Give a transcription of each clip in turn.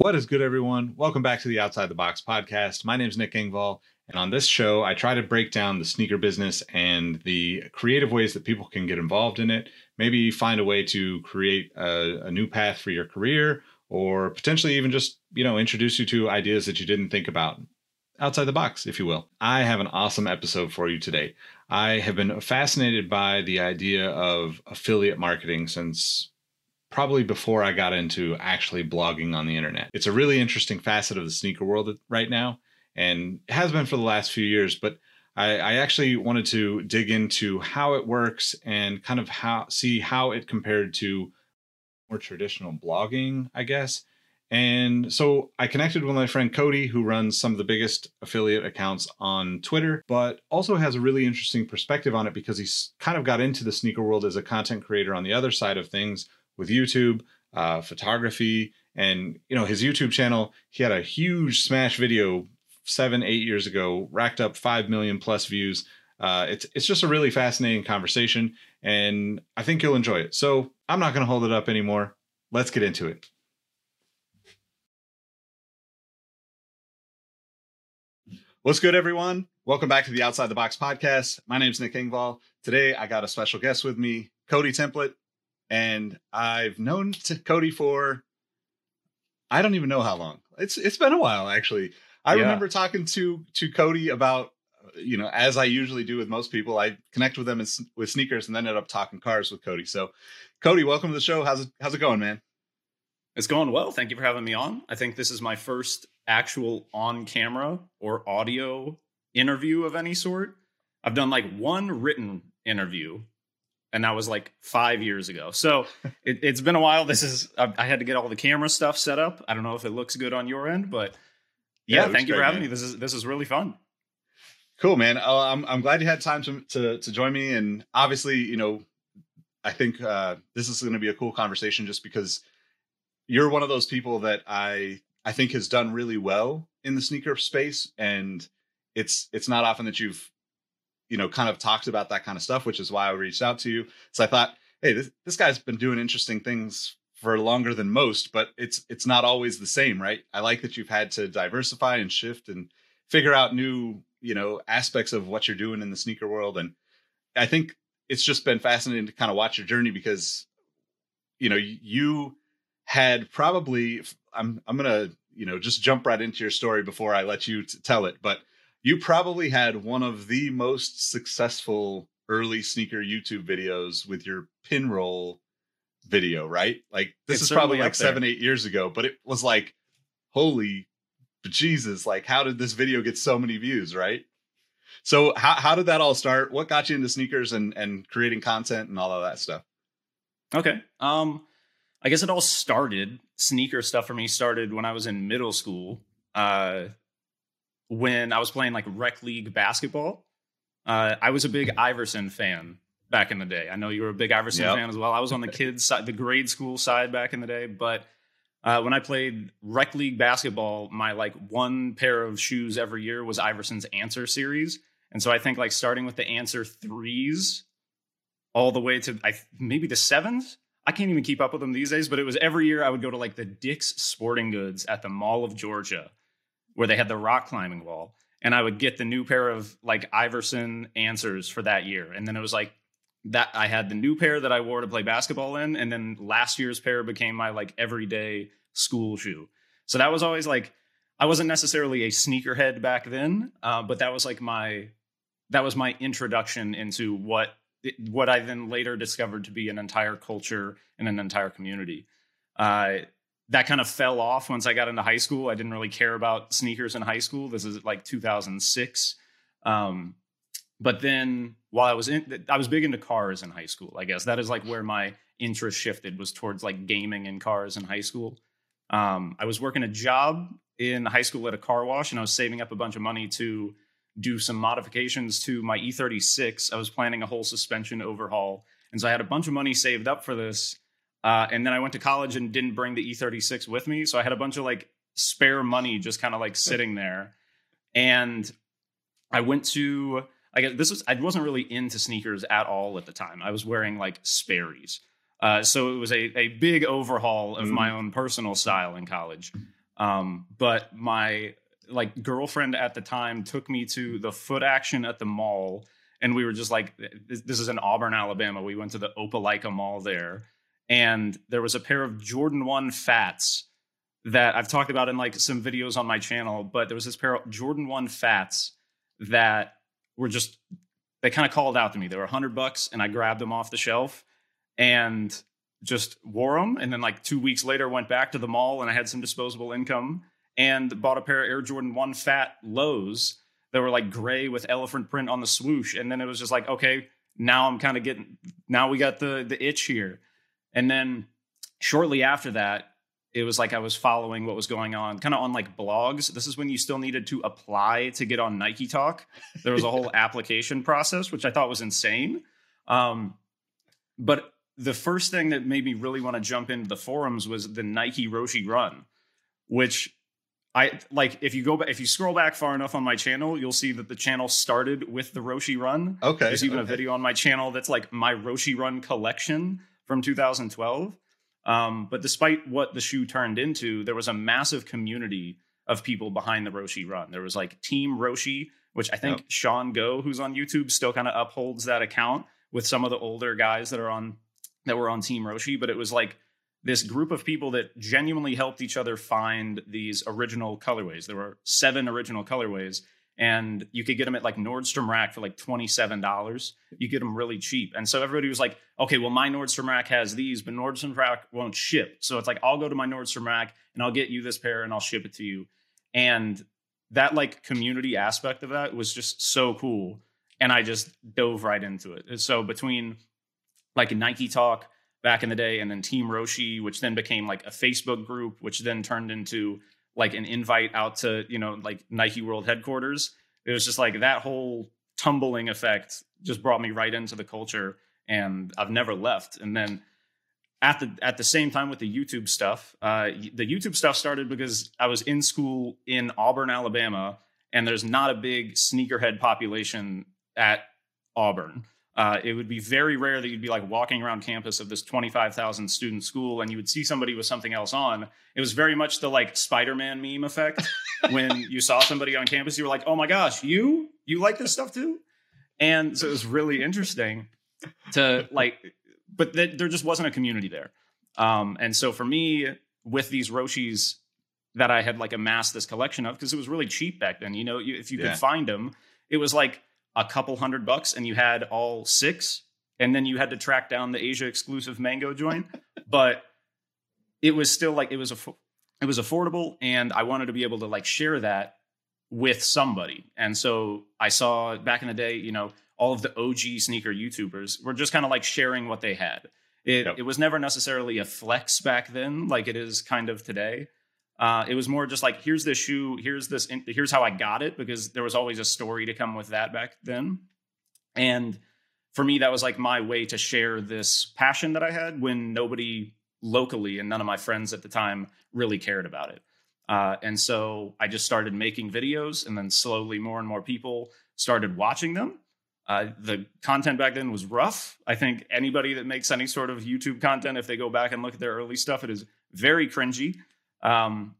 What is good, everyone? Welcome back to the Outside the Box podcast. My name is Nick Engvall, and on this show, I try to break down the sneaker business and the creative ways that people can get involved in it. Maybe find a way to create a, a new path for your career, or potentially even just you know introduce you to ideas that you didn't think about outside the box, if you will. I have an awesome episode for you today. I have been fascinated by the idea of affiliate marketing since probably before I got into actually blogging on the internet. It's a really interesting facet of the sneaker world right now, and has been for the last few years. But I, I actually wanted to dig into how it works and kind of how see how it compared to more traditional blogging, I guess. And so I connected with my friend Cody, who runs some of the biggest affiliate accounts on Twitter, but also has a really interesting perspective on it because he's kind of got into the sneaker world as a content creator on the other side of things with YouTube, uh, photography, and you know his YouTube channel. He had a huge smash video seven, eight years ago, racked up five million plus views. Uh, it's it's just a really fascinating conversation, and I think you'll enjoy it. So I'm not going to hold it up anymore. Let's get into it. What's good, everyone? Welcome back to the Outside the Box podcast. My name is Nick Engvall. Today, I got a special guest with me, Cody Templet and I've known Cody for I don't even know how long. It's it's been a while actually. I yeah. remember talking to to Cody about you know as I usually do with most people. I connect with them in, with sneakers and then end up talking cars with Cody. So, Cody, welcome to the show. How's it how's it going, man? It's going well. Thank you for having me on. I think this is my first actual on camera or audio interview of any sort. I've done like one written interview and that was like five years ago. So it, has been a while. This is I, I, had to get all the camera stuff set up. I don't know if it looks good on your end, but yeah, yeah thank you great, for having man. me. This is this is really fun. Cool, man. Uh, I'm I'm glad you had time to to to join me, and obviously, you know, I think uh, this is going to be a cool conversation just because you're one of those people that I I think has done really well in the sneaker space, and it's it's not often that you've you know, kind of talked about that kind of stuff, which is why I reached out to you. So I thought, hey, this, this guy's been doing interesting things for longer than most, but it's it's not always the same, right? I like that you've had to diversify and shift and figure out new, you know, aspects of what you're doing in the sneaker world. And I think it's just been fascinating to kind of watch your journey because, you know, you had probably I'm I'm gonna you know just jump right into your story before I let you t- tell it, but you probably had one of the most successful early sneaker YouTube videos with your pin roll video, right? Like this it's is probably like seven, eight years ago, but it was like, holy Jesus, like how did this video get so many views, right? So how how did that all start? What got you into sneakers and and creating content and all of that stuff? Okay. Um I guess it all started sneaker stuff for me started when I was in middle school. Uh when I was playing like rec league basketball. Uh, I was a big Iverson fan back in the day. I know you were a big Iverson yep. fan as well. I was on the kids side, the grade school side back in the day, but uh, when I played rec league basketball, my like one pair of shoes every year was Iverson's Answer series, and so I think like starting with the Answer threes, all the way to I, maybe the sevens. I can't even keep up with them these days, but it was every year I would go to like the Dick's Sporting Goods at the Mall of Georgia where they had the rock climbing wall. And I would get the new pair of like Iverson answers for that year. And then it was like that I had the new pair that I wore to play basketball in. And then last year's pair became my like everyday school shoe. So that was always like, I wasn't necessarily a sneakerhead back then, uh, but that was like my, that was my introduction into what what I then later discovered to be an entire culture and an entire community. Uh, that kind of fell off once I got into high school. I didn't really care about sneakers in high school. This is like 2006. Um, but then while I was in, I was big into cars in high school. I guess that is like where my interest shifted was towards like gaming and cars in high school. Um, I was working a job in high school at a car wash, and I was saving up a bunch of money to do some modifications to my E36. I was planning a whole suspension overhaul, and so I had a bunch of money saved up for this. Uh, and then I went to college and didn't bring the E36 with me. So I had a bunch of like spare money just kind of like sitting there. And I went to, I guess this was, I wasn't really into sneakers at all at the time. I was wearing like Sperry's. Uh, so it was a, a big overhaul of mm. my own personal style in college. Um, but my like girlfriend at the time took me to the foot action at the mall, and we were just like, this, this is in Auburn, Alabama. We went to the Opelika Mall there, and there was a pair of Jordan One Phats that I've talked about in like some videos on my channel. But there was this pair of Jordan One Phats that were just they kind of called out to me. They were a hundred bucks, and I grabbed them off the shelf and just wore them. And then like two weeks later, went back to the mall and I had some disposable income and bought a pair of Air Jordan One Phat lows that were like gray with elephant print on the swoosh. And then it was just like, okay, now I'm kind of getting now we got the the itch here. And then shortly after that, it was like I was following what was going on, kind of on like blogs. This is when you still needed to apply to get on Nike Talk. There was a whole application process, which I thought was insane. Um, but the first thing that made me really want to jump into the forums was the Nike Roshe Run, which I like. If you go back, if you scroll back far enough on my channel, you'll see that the channel started with the Roshe Run. Okay, there's even okay. a video on my channel that's like my Roshe Run collection from 2012. Um, but despite what the shoe turned into, there was a massive community of people behind the Roshe Run. There was like Team Roshe, which I think. Sean Go, who's on YouTube, still kind of upholds that account with some of the older guys that are on that were on Team Roshe, but it was like this group of people that genuinely helped each other find these original colorways. There were seven original colorways, and you could get them at like Nordstrom Rack for like $27. You get them really cheap. And so everybody was like, okay, well, my Nordstrom Rack has these, but Nordstrom Rack won't ship. So it's like, I'll go to my Nordstrom Rack and I'll get you this pair and I'll ship it to you. And that like community aspect of that was just so cool. And I just dove right into it. So between like Nike Talk back in the day, and then Team Roshe, which then became like a Facebook group, which then turned into like an invite out to you know like Nike World headquarters. It was just like that whole tumbling effect just brought me right into the culture, and I've never left. And then at the at the same time with the YouTube stuff, uh, the YouTube stuff started because I was in school in Auburn, Alabama, and there's not a big sneakerhead population at Auburn. Uh, it would be very rare that you'd be like walking around campus of this 25,000 student school and you would see somebody with something else on. It was very much the like Spider Man meme effect. when you saw somebody on campus, you were like, oh my gosh, you? You like this stuff too? And so it was really interesting to like, but th- there just wasn't a community there. Um, and so for me, with these Roshes that I had like amassed this collection of, because it was really cheap back then, you know, you, if you Yeah. could find them, it was like a couple hundred bucks and you had all six and then you had to track down the asia exclusive mango joint. But it was still like it was a it was affordable and i wanted to be able to like share that with somebody. And so i saw back in the day you know all of the og sneaker youtubers were just kind of like sharing what they had. It, Yep. it was never necessarily a flex back then like it is kind of today uh, it was more just like here's this shoe here's this here's how i got it because there was always a story to come with that back then. And for me that was like my way to share this passion that i had when nobody locally and none of my friends at the time really cared about it. Uh, and so i just started making videos and then slowly more and more people started watching them. Uh, the content back then was rough. I think anybody that makes any sort of youtube content if they go back and look at their early stuff it is very cringy um,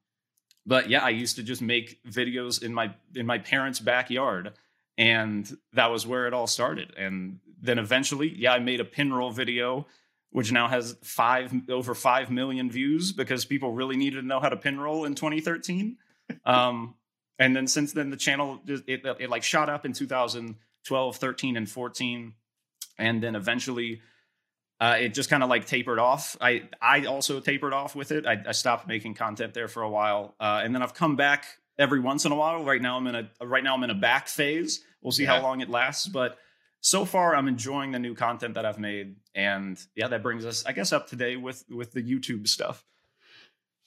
but yeah, I used to just make videos in my in my parents' backyard, and that was where it all started. And then eventually, yeah, I made a pinroll video, which now has five over five million views because people really needed to know how to pinroll in 2013. um, and then since then, the channel just- it, it like shot up in 2012, 13, and 14, and then eventually uh, it just kind of like tapered off. I I also tapered off with it. I, I stopped making content there for a while, uh, and then I've come back every once in a while. Right now I'm in a right now I'm in a back phase. We'll see Yeah. how long it lasts, but so far I'm enjoying the new content that I've made, and yeah, that brings us I guess up to date with with the YouTube stuff.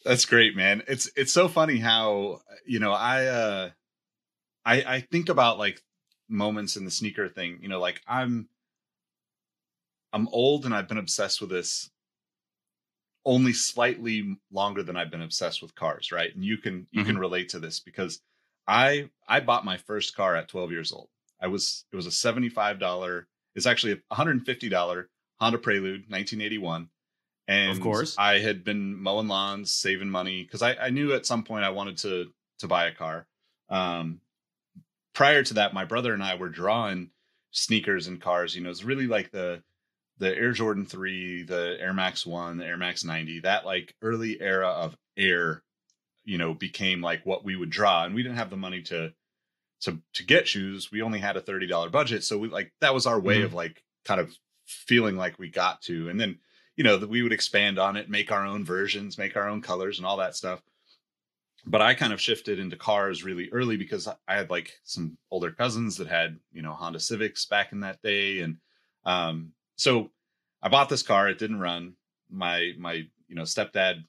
That's great, man. It's it's so funny how you know I uh I I think about like moments in the sneaker thing. You know, like I'm I'm old and I've been obsessed with this only slightly longer than I've been obsessed with cars, right? And you can you can relate to this because I I bought my first car at 12 years old. I was it was a $75 it's actually a $150 Honda Prelude 1981 And Of course. I had been mowing lawns, saving money because I, I knew at some point I wanted to to buy a car. Um, prior to that, my brother and I were drawing sneakers and cars. You know, it's really like the the Air Jordan three, the Air Max one, the Air Max ninety. That like early era of Air, you know, became like what we would draw, and we didn't have the money to to to get shoes. We only had a thirty dollar budget, so we like that was our way Mhm. of like kind of feeling like we got to, and then you know that we would expand on it, make our own versions, make our own colors, and all that stuff but I kind of shifted into cars really early because I had like some older cousins that had, you know, Honda Civics back in that day. And um, so I bought this car. It didn't run. My, my, you know, stepdad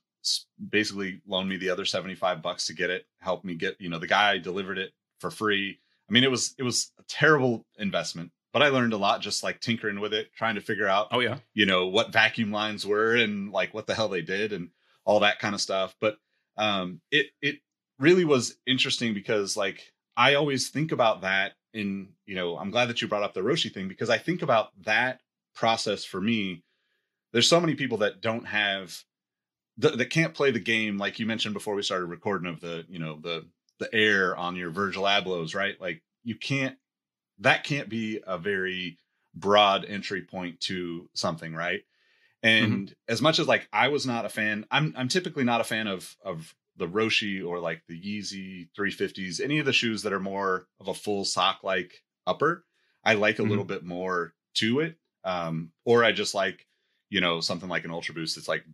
basically loaned me the other 75 bucks to get it, helped me get, you know, the guy delivered it for free. I mean, it was, it was a terrible investment, but I learned a lot just like tinkering with it, trying to figure out Oh yeah. you know what vacuum lines were and like what the hell they did and all that kind of stuff but um it it really was interesting because like i always think about that in you know i'm glad that you brought up the roshe thing because i think about that process for me there's so many people that don't have that, that can't play the game like you mentioned before we started recording of the you know the the air on your virgil ablohs right? Like you can't that can't be a very broad entry point to something right? Mm-hmm. And as much as like i was not a fan i'm i'm typically not a fan of of the roshe or like the yeezy 350s any of the shoes that are more of a full sock like upper. I like a mm-hmm. little bit more to it um or i just like you know something like an ultra boost that's like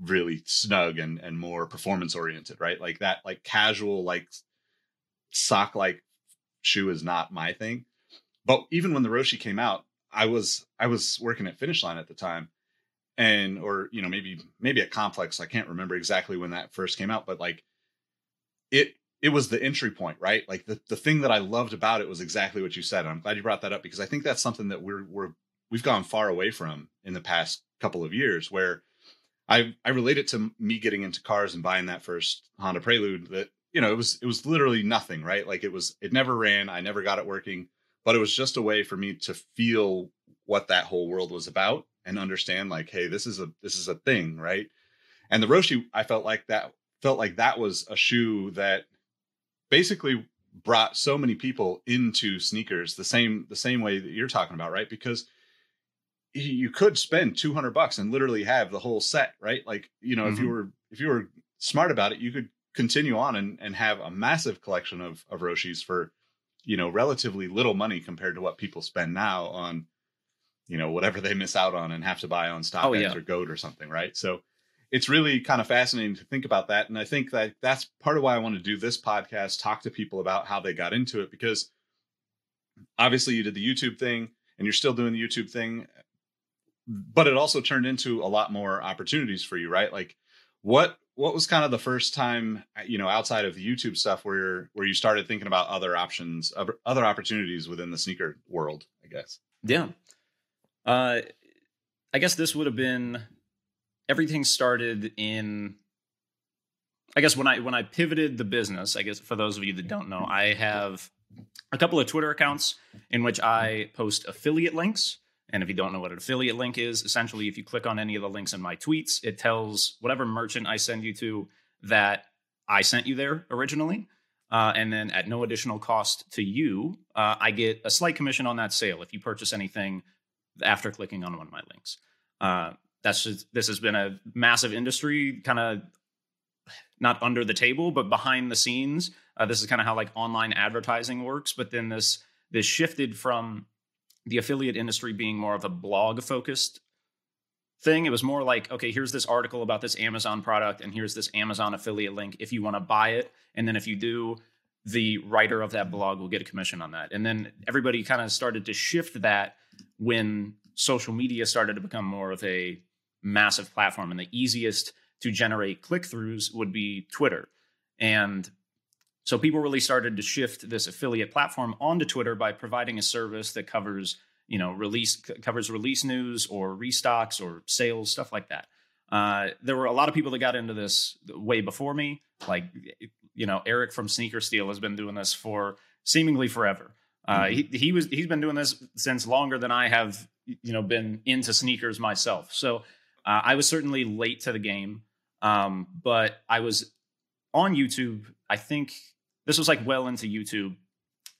really snug and and more performance oriented right? Like that like casual like sock like shoe is not my thing. But even when the roshe came out i was i was working at finish line at the time and or you know maybe maybe at complex i can't remember exactly when that first came out but like it it was the entry point right? Like the, the thing that i loved about it was exactly what you said and i'm glad you brought that up because i think that's something that we're we're we've gone far away from in the past couple of years where i i relate it to me getting into cars and buying that first honda prelude that you know it was it was literally nothing right? Like it was it never ran. I never got it working. But it was just a way for me to feel what that whole world was about and understand like hey this is a this is a thing right? And the roshe i felt like that felt like that was a shoe that basically brought so many people into sneakers the same the same way that you're talking about right? Because you could spend 200 bucks and literally have the whole set right like you know if you Mhm. were if you were smart about it you could continue on and, and have a massive collection of of roshes for you know relatively little money compared to what people spend now on you know whatever they miss out on and have to buy on StockX Oh, yeah. or Goat or something, right? So it's really kind of fascinating to think about that, and I think that that's part of why I want to do this podcast, talk to people about how they got into it, because obviously you did the YouTube thing and you're still doing the YouTube thing, but it also turned into a lot more opportunities for you, right? Like what what was kind of the first time you know outside of the YouTube stuff where where you started thinking about other options, other opportunities within the sneaker world, I guess. Yeah. Uh, I guess this would have been everything started in. I guess when I when I pivoted the business, I guess for those of you that don't know, I have a couple of Twitter accounts in which I post affiliate links. And if you don't know what an affiliate link is, essentially, if you click on any of the links in my tweets, it tells whatever merchant I send you to that I sent you there originally. Uh, and then at no additional cost to you, uh, I get a slight commission on that sale if you purchase anything after clicking on one of my links. Uh, that's just, this has been a massive industry, kind of not under the table, but behind the scenes. Uh, this is kind of how like online advertising works. But then this this shifted from the affiliate industry being more of a blog focused thing. It was more like, okay, here's this article about this Amazon product, and here's this Amazon affiliate link if you want to buy it. And then if you do, the writer of that blog will get a commission on that. And then everybody kind of started to shift that when social media started to become more of a massive platform. And the easiest to generate click throughs would be Twitter. And so people really started to shift this affiliate platform onto Twitter by providing a service that covers, you know, release c- covers release news or restocks or sales stuff like that. Uh, there were a lot of people that got into this way before me, like you know Eric from Sneaker Steal has been doing this for seemingly forever. Uh, he he was he's been doing this since longer than I have, you know, been into sneakers myself. So Uh, I was certainly late to the game, um, but I was on YouTube. I think this was like well into YouTube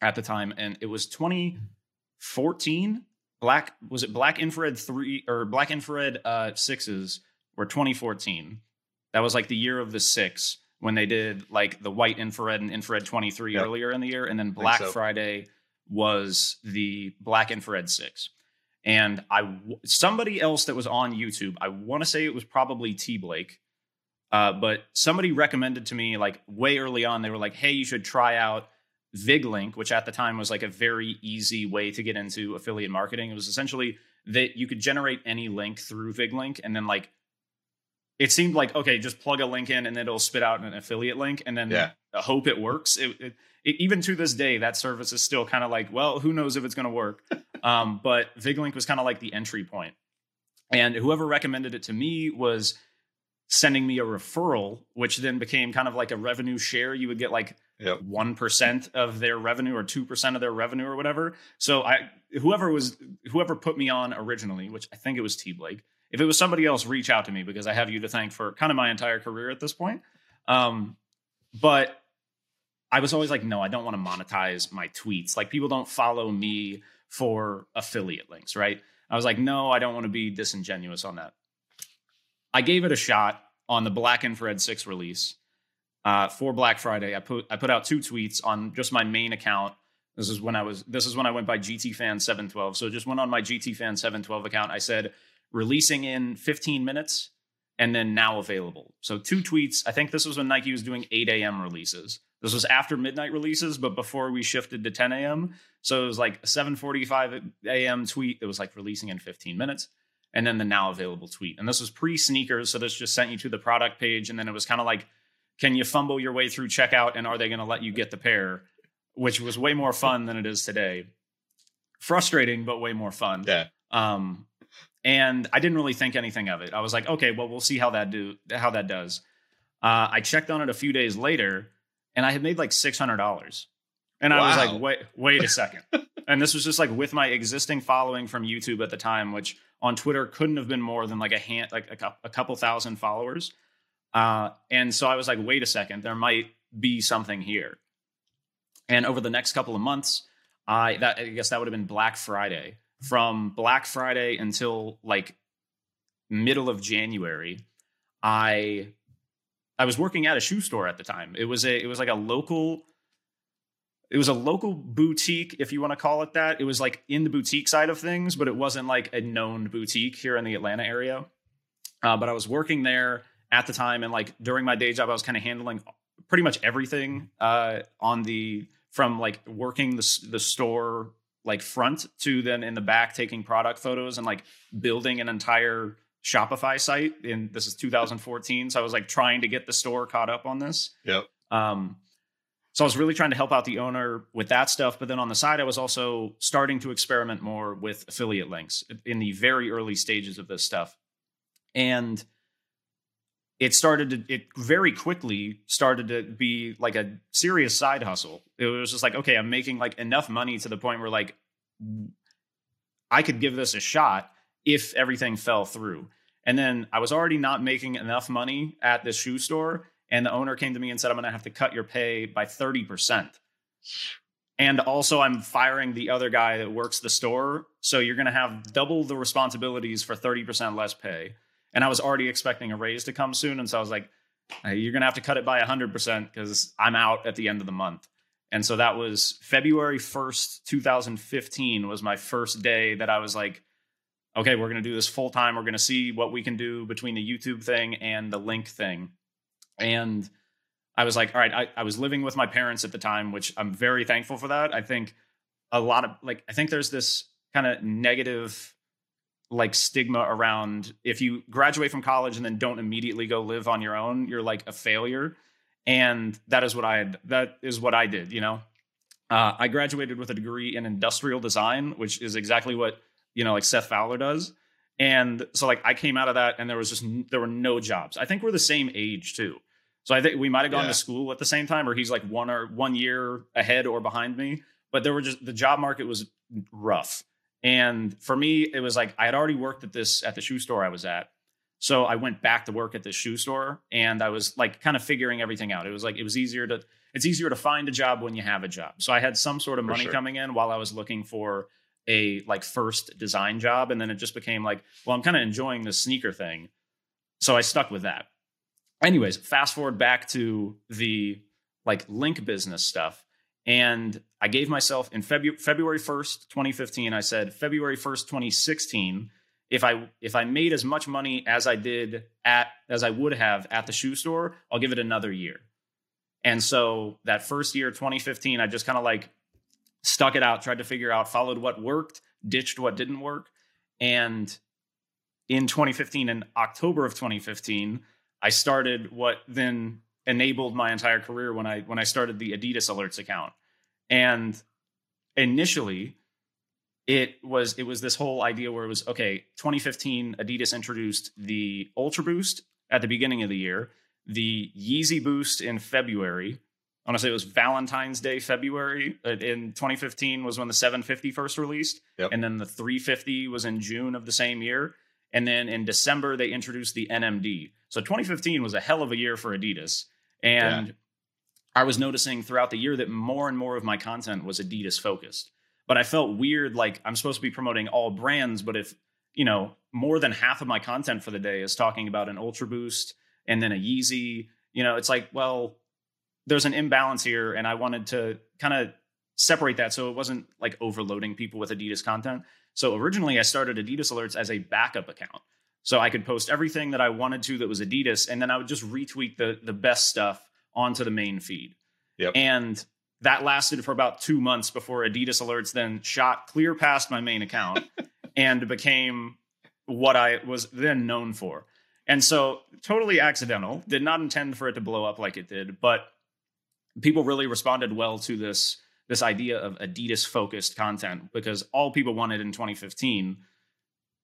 at the time, and it was 2014. Black was it Black Infrared three or Black Infrared uh, sixes were 2014. That was like the year of the six when they did like the white infrared and infrared 23 Yep. earlier in the year, and then Black so. Friday was the Black Infrared six. And I somebody else that was on YouTube, I want to say it was probably T Blake, uh, but somebody recommended to me like way early on. They were like, "Hey, you should try out VigLink," which at the time was like a very easy way to get into affiliate marketing. It was essentially that you could generate any link through VigLink, and then like it seemed like okay, just plug a link in, and it'll spit out an affiliate link, and then Yeah. hope it works. It, it, it, even to this day, that service is still kind of like, well, who knows if it's going to work. um, but VigLink was kind of like the entry. And whoever recommended it to me was sending me a referral, which then became kind of like a revenue share. You would get like Yep. one percent of their revenue or two percent of their revenue or whatever. So I whoever was whoever put me on originally, which I think it was T Blake. If it was somebody else, reach out to me because I have you to thank for kind of my entire career at this point. Um, but I was always like, no, I don't want to monetize my tweets. Like people don't follow me for affiliate links, right? I was like, no, I don't want to be disingenuous on that. I gave it a shot on the Black Infrared 6 release uh, for Black Friday. I put I put out two tweets on just my main account. This is when I was this is when I went by GT Fan 712. So just went on my GT Fan 712 account. I said releasing in 15 minutes and then now available. So two tweets. I think this was when Nike was doing 8 a.m. releases. This was after midnight releases, but before we shifted to 10 a.m. So it was like a 7:45 a.m. tweet that was like releasing in 15 minutes, and then the now available tweet. And this was pre sneakers, so this just sent you to the product page, and then it was kind of like, can you fumble your way through checkout, and are they going to let you get the pair? Which was way more fun than it is today. Frustrating, but way more fun. Yeah. Um, and I didn't really think anything of it. I was like, okay, well, we'll see how that do how that does. Uh, I checked on it a few days later, and I had made like six hundred dollars, and I was like, wait, wait a second. and this was just like with my existing following from YouTube at the time, which on Twitter couldn't have been more than like a hand, like a, a couple thousand followers. Uh, and so I was like, wait a second, there might be something here. And over the next couple of months, I that I guess that would have been Black Friday. From Black Friday until like middle of January, I I was working at a shoe store at the time. It was a it was like a local it was a local boutique if you want to call it that. It was like in the boutique side of things, but it wasn't like a known boutique here in the Atlanta area. Uh, but I was working there at the time and like during my day job I was kind of handling pretty much everything uh on the from like working the the store like front to then in the back taking product photos and like building an entire Shopify site. And this is 2014, so I was like trying to get the store caught up on this. Yep. Um, so I was really trying to help out the owner with that stuff. But then on the side, I was also starting to experiment more with affiliate links in the very early stages of this stuff. And it started to, it very quickly started to be like a serious side hustle. It was just like, okay, I'm making like enough money to the point where like I could give this a shot if everything fell through. And then I was already not making enough money at this shoe store. And the owner came to me and said, I'm going to have to cut your pay by 30%. And also, I'm firing the other guy that works the store. So you're going to have double the responsibilities for 30% less pay. And I was already expecting a raise to come soon. And so I was like, "Hey, you're going to have to cut it by 100% because I'm out at the end of the month. And so that was February 1st, 2015 was my first day that I was like, okay, we're going to do this full time. We're going to see what we can do between the YouTube thing and the link thing. And I was like, all right, I, I was living with my parents at the time, which I'm very thankful for that. I think a lot of like, I think there's this kind of negative like stigma around if you graduate from college and then don't immediately go live on your own, you're like a failure. And that is what I had, that is what I did, you know? Uh, I graduated with a degree in industrial design, which is exactly what, you know, like Seth Fowler does. And so like I came out of that and there was just, there were no jobs. I think we're the same age too. So I think we might have gone Yeah. to school at the same time, or he's like one or one year ahead or behind me. But there were just the job market was rough, and for me, it was like I had already worked at this at the shoe store I was at. So I went back to work at this shoe store and I was like kind of figuring everything out. It was like it was easier to it's easier to find a job when you have a job. So I had some sort of For money sure. coming in while I was looking for a like first design job and then it just became like, well, I'm kind of enjoying this sneaker thing. So I stuck with that. Anyways, fast forward back to the like link business stuff. And I gave myself in Febu- February 1st, 2015, I said February 1st, 2016, if I if I made as much money as I did at as I would have at the shoe store, I'll give it another year. And so that first year, 2015, I just kind of like stuck it out, tried to figure out, followed what worked, ditched what didn't work. And in 2015, in October of 2015, I started what then enabled my entire career when I when I started the Adidas Alerts account. And initially, it was it was this whole idea where it was okay 2015 adidas introduced the ultra boost at the beginning of the year the yeezy boost in february i want to say it was valentine's day february Uh, in 2015 was when the 750 first released Yep. and then the 350 was in june of the same year and then in december they introduced the nmd so 2015 was a hell of a year for adidas and i was noticing throughout the year that more and more of my content was adidas focused but I felt weird. Like I'm supposed to be promoting all brands, but if you know more than half of my content for the day is talking about an Ultra Boost and then a Yeezy, you know, it's like, well, there's an imbalance here, and I wanted to kind of separate that so it wasn't like overloading people with Adidas content. So originally, I started Adidas Alerts as a backup account, so I could post everything that I wanted to that was Adidas, and then I would just retweet the the best stuff onto the main feed. Yep. And that lasted for about two months before Adidas Alerts then shot clear past my main account and became what I was then known for. And so, totally accidental, did not intend for it to blow up like it did, but people really responded well to this this idea of Adidas focused content because all people wanted in 2015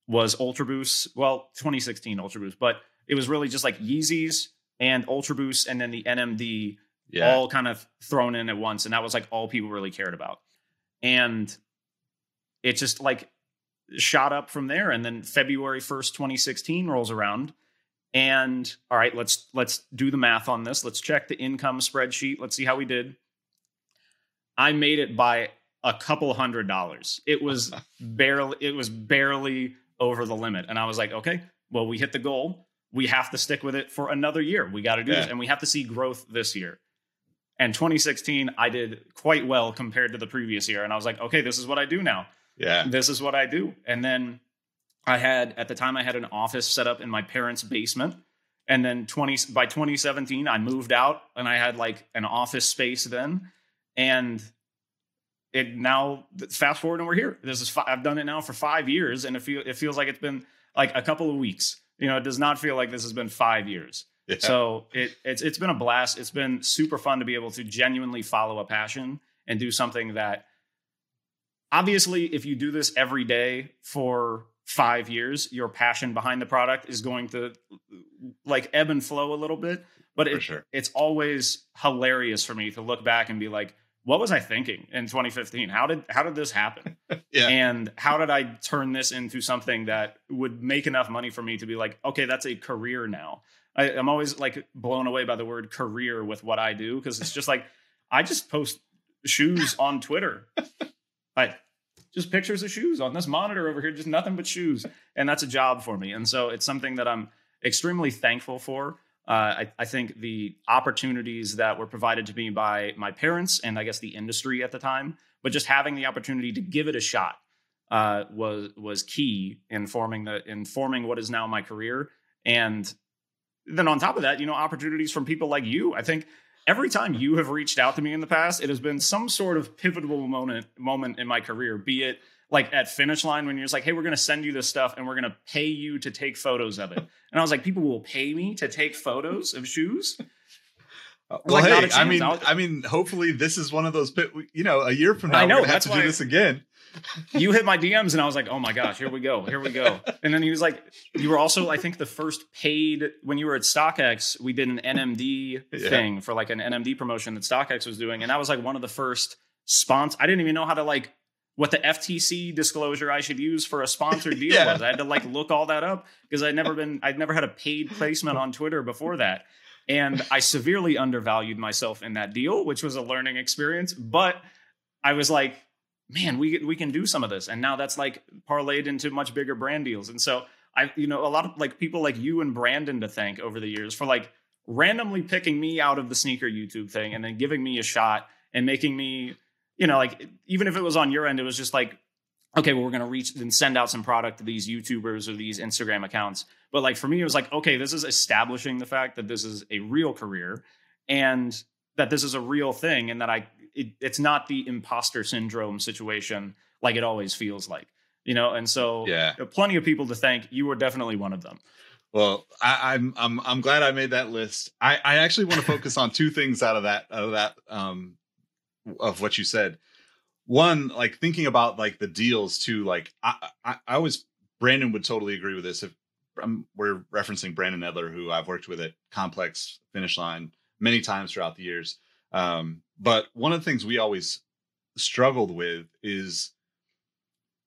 was Ultra Boost. Well, 2016 Ultra Boost, but it was really just like Yeezys and Ultra Boost and then the NMD Yeah. all kind of thrown in at once and that was like all people really cared about and it just like shot up from there and then february 1st 2016 rolls around and all right let's let's do the math on this let's check the income spreadsheet let's see how we did i made it by a couple hundred dollars it was barely it was barely over the limit and i was like okay well we hit the goal we have to stick with it for another year we got to do this and we have to see growth this year and 2016 i did quite well compared to the previous year and i was like okay this is what i do now yeah. this is what I do. And then I had at the time I had an office set up in my parents' basement. And then 20 by 2017 I moved out and I had like an office space then. And it now fast forward and we're here. This is fi- I've done it now for 5 years and it feel it feels like it's been like a couple of weeks. You know, it does not feel like this has been 5 years. Yeah. So it it's it's been a blast. It's been super fun to be able to genuinely follow a passion and do something that obviously if you do this every day for 5 years, your passion behind the product is going to like ebb and flow a little bit, but it, sure. it's always hilarious for me to look back and be like what was I thinking in 2015? How did how did this happen? Yeah. And how did I turn this into something that would make enough money for me to be like, okay, that's a career now. I, I'm always like blown away by the word career with what I do because it's just like I just post shoes on Twitter. I just pictures of shoes on this monitor over here, just nothing but shoes, and that's a job for me. And so it's something that I'm extremely thankful for. Uh, I, I think the opportunities that were provided to me by my parents and I guess the industry at the time, but just having the opportunity to give it a shot uh, was was key in forming the in forming what is now my career. And then on top of that, you know, opportunities from people like you. I think every time you have reached out to me in the past, it has been some sort of pivotal moment moment in my career. Be it like at finish line when you're just like, hey, we're gonna send you this stuff and we're gonna pay you to take photos of it. And I was like, people will pay me to take photos of shoes. Uh, well, Like, hey, I mean, I'll- I mean, hopefully this is one of those. Pit, you know, a year from now, I know, we're gonna have that's to do why- this again. you hit my DMs and I was like, oh my gosh, here we go, here we go. And then he was like, you were also, I think, the first paid when you were at StockX. We did an NMD Yeah. thing for like an NMD promotion that StockX was doing, and that was like one of the first spons. I didn't even know how to like what the FTC disclosure I should use for a sponsored deal Yeah. was. I had to like look all that up because I'd never been I'd never had a paid placement on Twitter before that. And I severely undervalued myself in that deal, which was a learning experience. But I was like, man, we we can do some of this. And now that's like parlayed into much bigger brand deals. And so I, you know, a lot of like people like you and Brandon to thank over the years for like randomly picking me out of the sneaker YouTube thing and then giving me a shot and making me, you know, like even if it was on your end, it was just like, okay, well, we're gonna reach and send out some product to these YouTubers or these Instagram accounts. But like for me, it was like, okay, this is establishing the fact that this is a real career and that this is a real thing and that I it, it's not the imposter syndrome situation like it always feels like. You know, and so Yeah. plenty of people to thank. You were definitely one of them. Well, I, I'm I'm I'm glad I made that list. I I actually want to focus on two things out of that out of that um of what you said. One, like thinking about like the deals too. Like I I, I always Brandon would totally agree with this. If um, we're referencing Brandon Edler, who I've worked with at Complex Finish Line many times throughout the years. Um, but one of the things we always struggled with is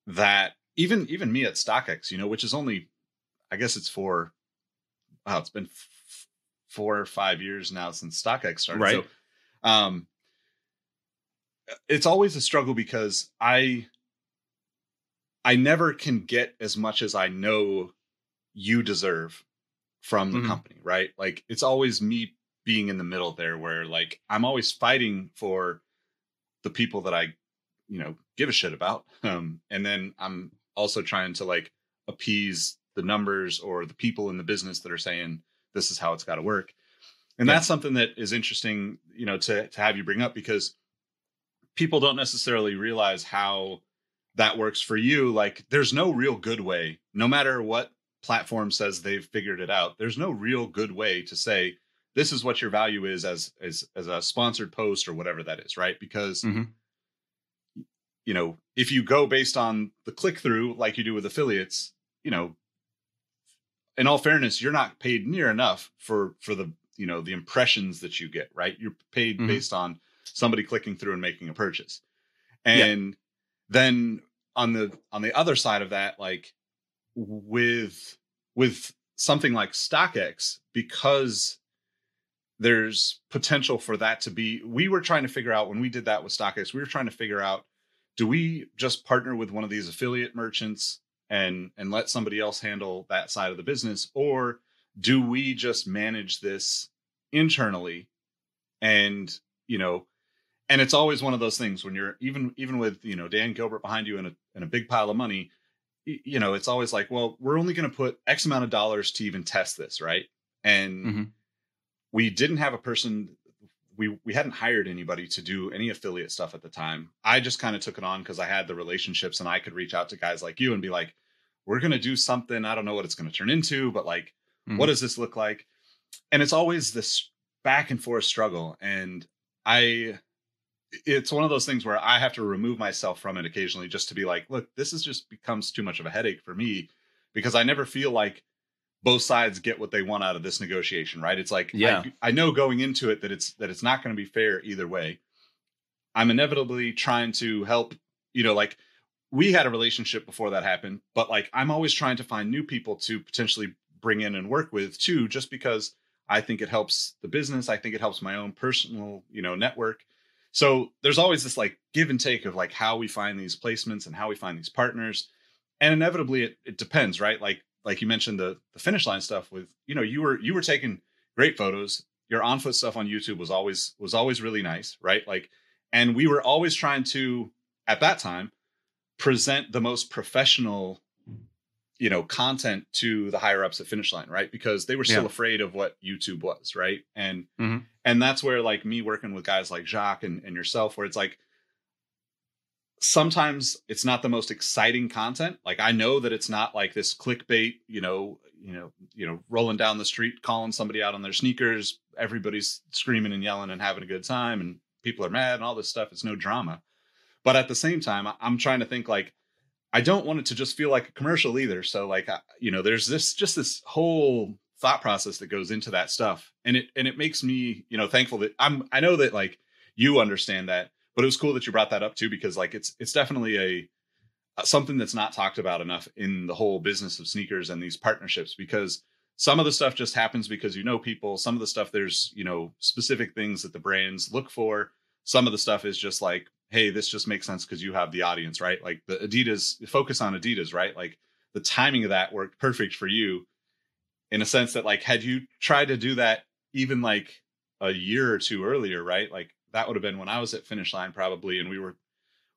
that even even me at StockX, you know, which is only I guess it's for wow, it's been f- four or five years now since StockX started. Right. So, um, it's always a struggle because I, I never can get as much as I know you deserve from the Mhm. company, right? Like it's always me being in the middle there where like I'm always fighting for the people that I, you know, give a shit about. Um, and then I'm also trying to like appease the numbers or the people in the business that are saying this is how it's got to work. And Yeah. that's something that is interesting, you know, to to have you bring up because people don't necessarily realize how that works for you. Like there's no real good way, no matter what platform says they've figured it out, there's no real good way to say this is what your value is as as as a sponsored post or whatever that is, right? Because Mhm. you know, if you go based on the click through like you do with affiliates, you know, in all fairness, you're not paid near enough for for the you know the impressions that you get, right? You're paid Mhm. based on somebody clicking through and making a purchase. Yeah. And then on the on the other side of that, like with with something like StockX, because there's potential for that to be we were trying to figure out when we did that with StockX, we were trying to figure out do we just partner with one of these affiliate merchants and and let somebody else handle that side of the business or do we just manage this internally and you know and it's always one of those things when you're even even with you know Dan Gilbert behind you and a, and a big pile of money you know it's always like well we're only going to put x amount of dollars to even test this right? And Mhm. we didn't have a person we we hadn't hired anybody to do any affiliate stuff at the time. I just kind of took it on because i had the relationships and i could reach out to guys like you and be like we're going to do something. I don't know what it's going to turn into but like Mhm. what does this look like? And it's always this back and forth struggle. And i it's one of those things where i have to remove myself from it occasionally just to be like look this is just becomes too much of a headache for me because i never feel like both sides get what they want out of this negotiation right? It's like Yeah. I, I know going into it that it's that it's not going to be fair either way. I'm inevitably trying to help you know like we had a relationship before that happened but like i'm always trying to find new people to potentially bring in and work with too just because i think it helps the business i think it helps my own personal you know network so there's always this like give and take of like how we find these placements and how we find these partners. And inevitably it, it depends right? Like like you mentioned the the finish line stuff with you know you were you were taking great photos. Your on foot stuff on youtube was always was always really nice right? Like and we were always trying to at that time present the most professional you know content to the higher ups at finish line right? Because they were still Yeah. afraid of what youtube was right? And Mhm. and that's where like me working with guys like jacques and, and yourself where it's like sometimes it's not the most exciting content. Like i know that it's not like this clickbait you know you know you know rolling down the street calling somebody out on their sneakers everybody's screaming and yelling and having a good time and people are mad and all this stuff. It's no drama. But at the same time i'm trying to think like i don't want it to just feel like a commercial either. So like you know there's this just this whole thought process that goes into that stuff. And it and it makes me you know thankful that i'm i know that like you understand that but it was cool that you brought that up too because like it's it's definitely a something that's not talked about enough in the whole business of sneakers and these partnerships because some of the stuff just happens because you know people. Some of the stuff there's you know specific things that the brands look for. Some of the stuff is just like hey this just makes sense because you have the audience right? Like the adidas focus on adidas right? Like the timing of that worked perfect for you in a sense that like had you tried to do that even like a year or two earlier right? Like that would have been when i was at finish line probably and we were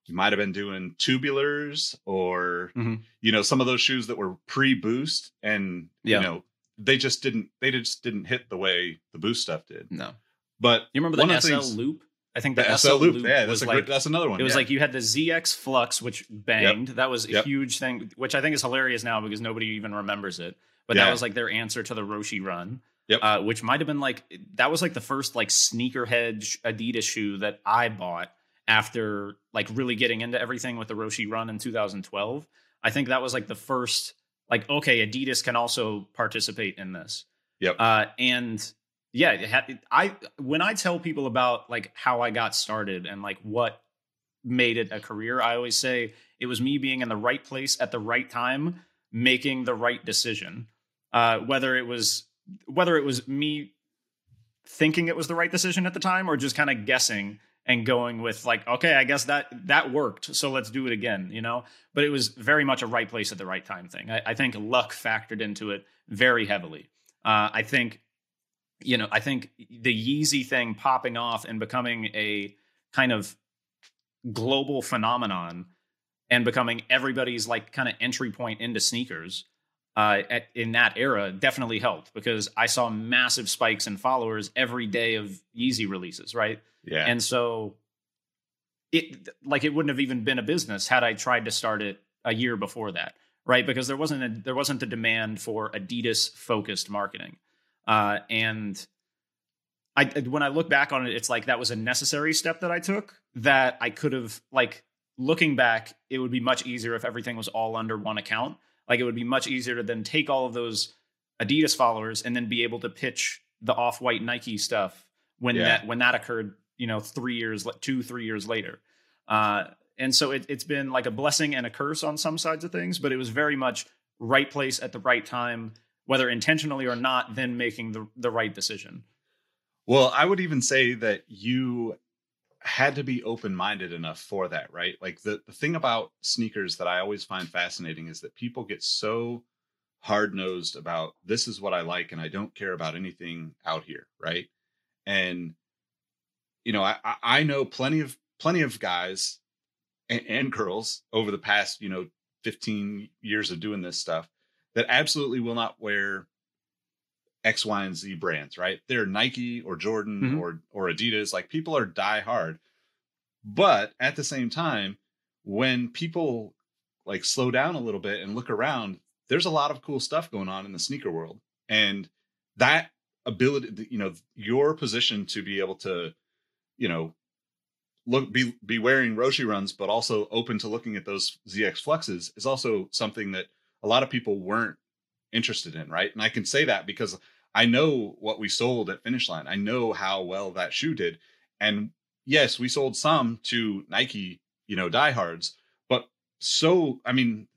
we might have been doing tubulars or mm-hmm. you know some of those shoes that were pre-boost and yeah. you know they just didn't they just didn't hit the way the boost stuff did. No. But you remember the SL things, loop I think the, the SL, SL loop, loop, yeah, that's, like, that's another one. It was yeah. like you had the ZX Flux, which banged. Yep. That was a yep. huge thing, which I think is hilarious now because nobody even remembers it. But Yeah. that was like their answer to the Roshe run. Yep. Uh, which might have been like that was like the first like sneakerhead Adidas shoe that I bought after like really getting into everything with the Roshe run in 2012. I think that was like the first like okay, Adidas can also participate in this. Yep. Uh, and yeah, I when I tell people about like how I got started and like what made it a career, I always say it was me being in the right place at the right time, making the right decision. Uh, whether it was whether it was me thinking it was the right decision at the time or just kind of guessing and going with like okay i guess that that worked so let's do it again you know? But it was very much a right place at the right time thing. I, I think luck factored into it very heavily. Uh, i think you know i think the yeezy thing popping off and becoming a kind of global phenomenon and becoming everybody's like kind of entry point into sneakers uh, at, in that era definitely helped because I saw massive spikes in followers every day of Yeezy releases, right? Yeah. And so it like it wouldn't have even been a business had I tried to start it a year before that, right? Because there wasn't a, there wasn't the demand for Adidas focused marketing, uh, and I when I look back on it, it's like that was a necessary step that I took that I could have like looking back, it would be much easier if everything was all under one account. Like it would be much easier to then take all of those Adidas followers and then be able to pitch the off-white Nike stuff when Yeah. that when that occurred, you know, three years, two three years later. Uh, and so it, it's been like a blessing and a curse on some sides of things, but it was very much right place at the right time, whether intentionally or not. Then making the the right decision. Well, I would even say that you had to be open minded enough for that, right? Like the, the thing about sneakers that I always find fascinating is that people get so hard nosed about this is what I like and I don't care about anything out here, right? And you know, I I- know plenty of plenty of guys and, and girls over the past, you know, 15 years of doing this stuff that absolutely will not wear X, Y, and Z brands, right? They're Nike or Jordan Mhm. or or Adidas. Like people are die hard. But at the same time, when people like slow down a little bit and look around, there's a lot of cool stuff going on in the sneaker world. And that ability, you know, your position to be able to, you know, look be be wearing Roshe runs, but also open to looking at those ZX fluxes is also something that a lot of people weren't interested in, right? And I can say that because I know what we sold at Finish Line. I know how well that shoe did. And yes, we sold some to Nike, you know, diehards, but so I mean,